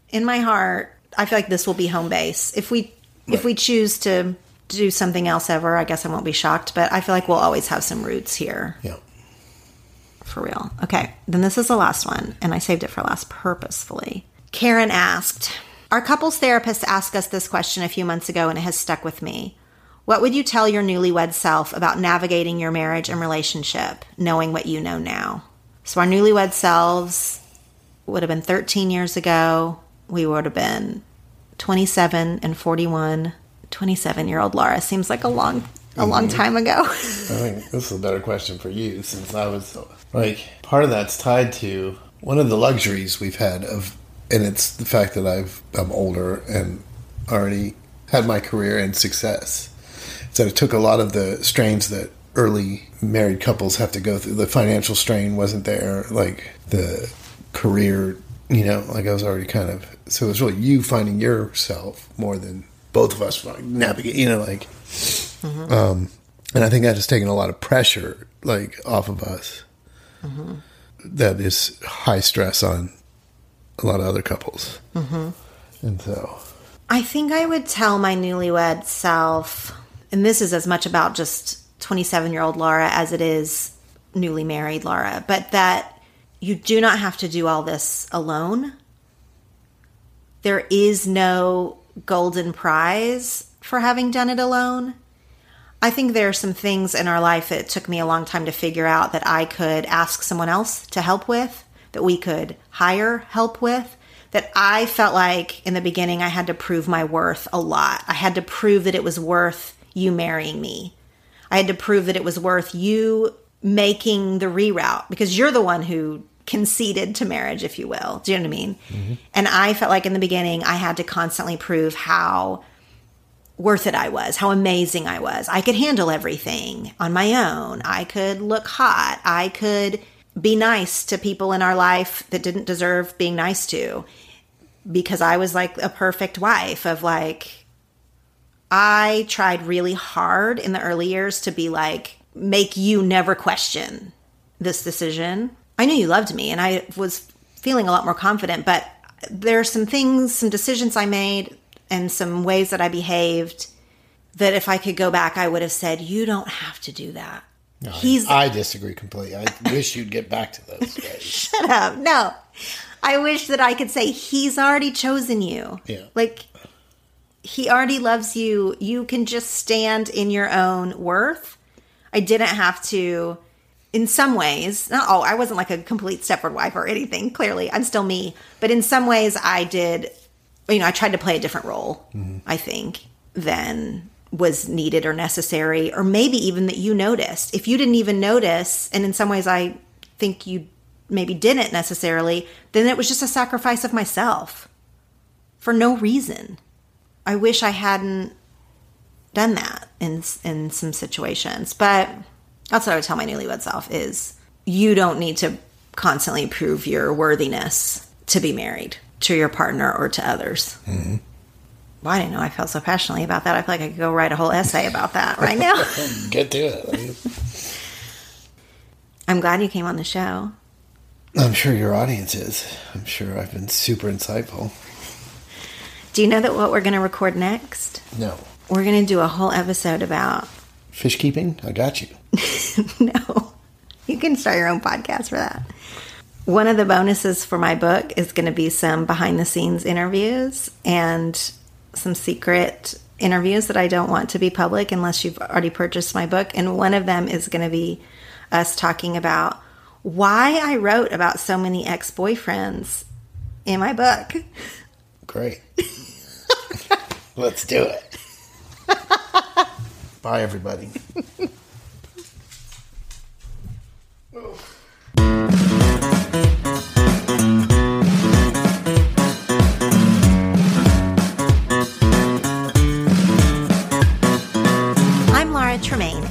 in my heart, I feel like this will be home base. If we if we choose to do something else ever, I guess I won't be shocked, but I feel like we'll always have some roots here. Yeah. For real. Okay, then this is the last one, and I saved it for last purposefully. Karen asked Our couples therapist asked us this question a few months ago, and it has stuck with me. What would you tell your newlywed self about navigating your marriage and relationship, knowing what you know now? So, our newlywed selves would have been 13 years ago. We would have been 27 and 41. 27 year old Laura seems like a long, a long mm-hmm. time ago. I think this is a better question for you since I was like part of that's tied to one of the luxuries we've had of and it's the fact that I've I'm older and already had my career and success. So it took a lot of the strains that early married couples have to go through. The financial strain wasn't there, like the career, you know, like I was already kind of so it was really you finding yourself more than both of us navigate, you know, like mm-hmm. um, and I think that has taken a lot of pressure, like off of us. Mm-hmm. That is high stress on a lot of other couples, mm-hmm. and so. I think I would tell my newlywed self, and this is as much about just 27 year old Laura as it is newly married Laura, but that you do not have to do all this alone. There is no golden prize for having done it alone. I think there are some things in our life that took me a long time to figure out that I could ask someone else to help with, that we could hire help with, that I felt like in the beginning I had to prove my worth a lot. I had to prove that it was worth you marrying me. I had to prove that it was worth you making the reroute because you're the one who conceded to marriage, if you will. Do you know what I mean? Mm-hmm. And I felt like in the beginning I had to constantly prove how worth it I was, how amazing I was. I could handle everything on my own. I could look hot. I could be nice to people in our life that didn't deserve being nice to because I was like a perfect wife of like I tried really hard in the early years to be like make you never question this decision. I knew you loved me and I was feeling a lot more confident, but there are some things, some decisions I made and some ways that I behaved that if I could go back, I would have said, You don't have to do that. No, He's I disagree completely. I wish you'd get back to those days. shut up. No. I wish that I could say he's already chosen you. Yeah. Like he already loves you. You can just stand in your own worth. I didn't have to in some ways, not all, I wasn't like a complete Stepford wife or anything, clearly. I'm still me. But in some ways, I did, you know, I tried to play a different role, mm-hmm. I think, than was needed or necessary, or maybe even that you noticed. If you didn't even notice, and in some ways, I think you maybe didn't necessarily, then it was just a sacrifice of myself for no reason. I wish I hadn't done that in in some situations, but that's what I would tell my newlywed self is you don't need to constantly prove your worthiness to be married to your partner or to others. Mm-hmm. Well, I didn't know I felt so passionately about that. I feel like I could go write a whole essay about that right now. Get to it. I'm glad you came on the show. I'm sure your audience is. I'm sure I've been super insightful. Do you know that what we're going to record next? No. We're going to do a whole episode about Fish keeping? I got you. no. You can start your own podcast for that. One of the bonuses for my book is going to be some behind the scenes interviews and some secret interviews that I don't want to be public unless you've already purchased my book. And one of them is going to be us talking about why I wrote about so many ex boyfriends in my book. Great. Let's do it. Bye, everybody.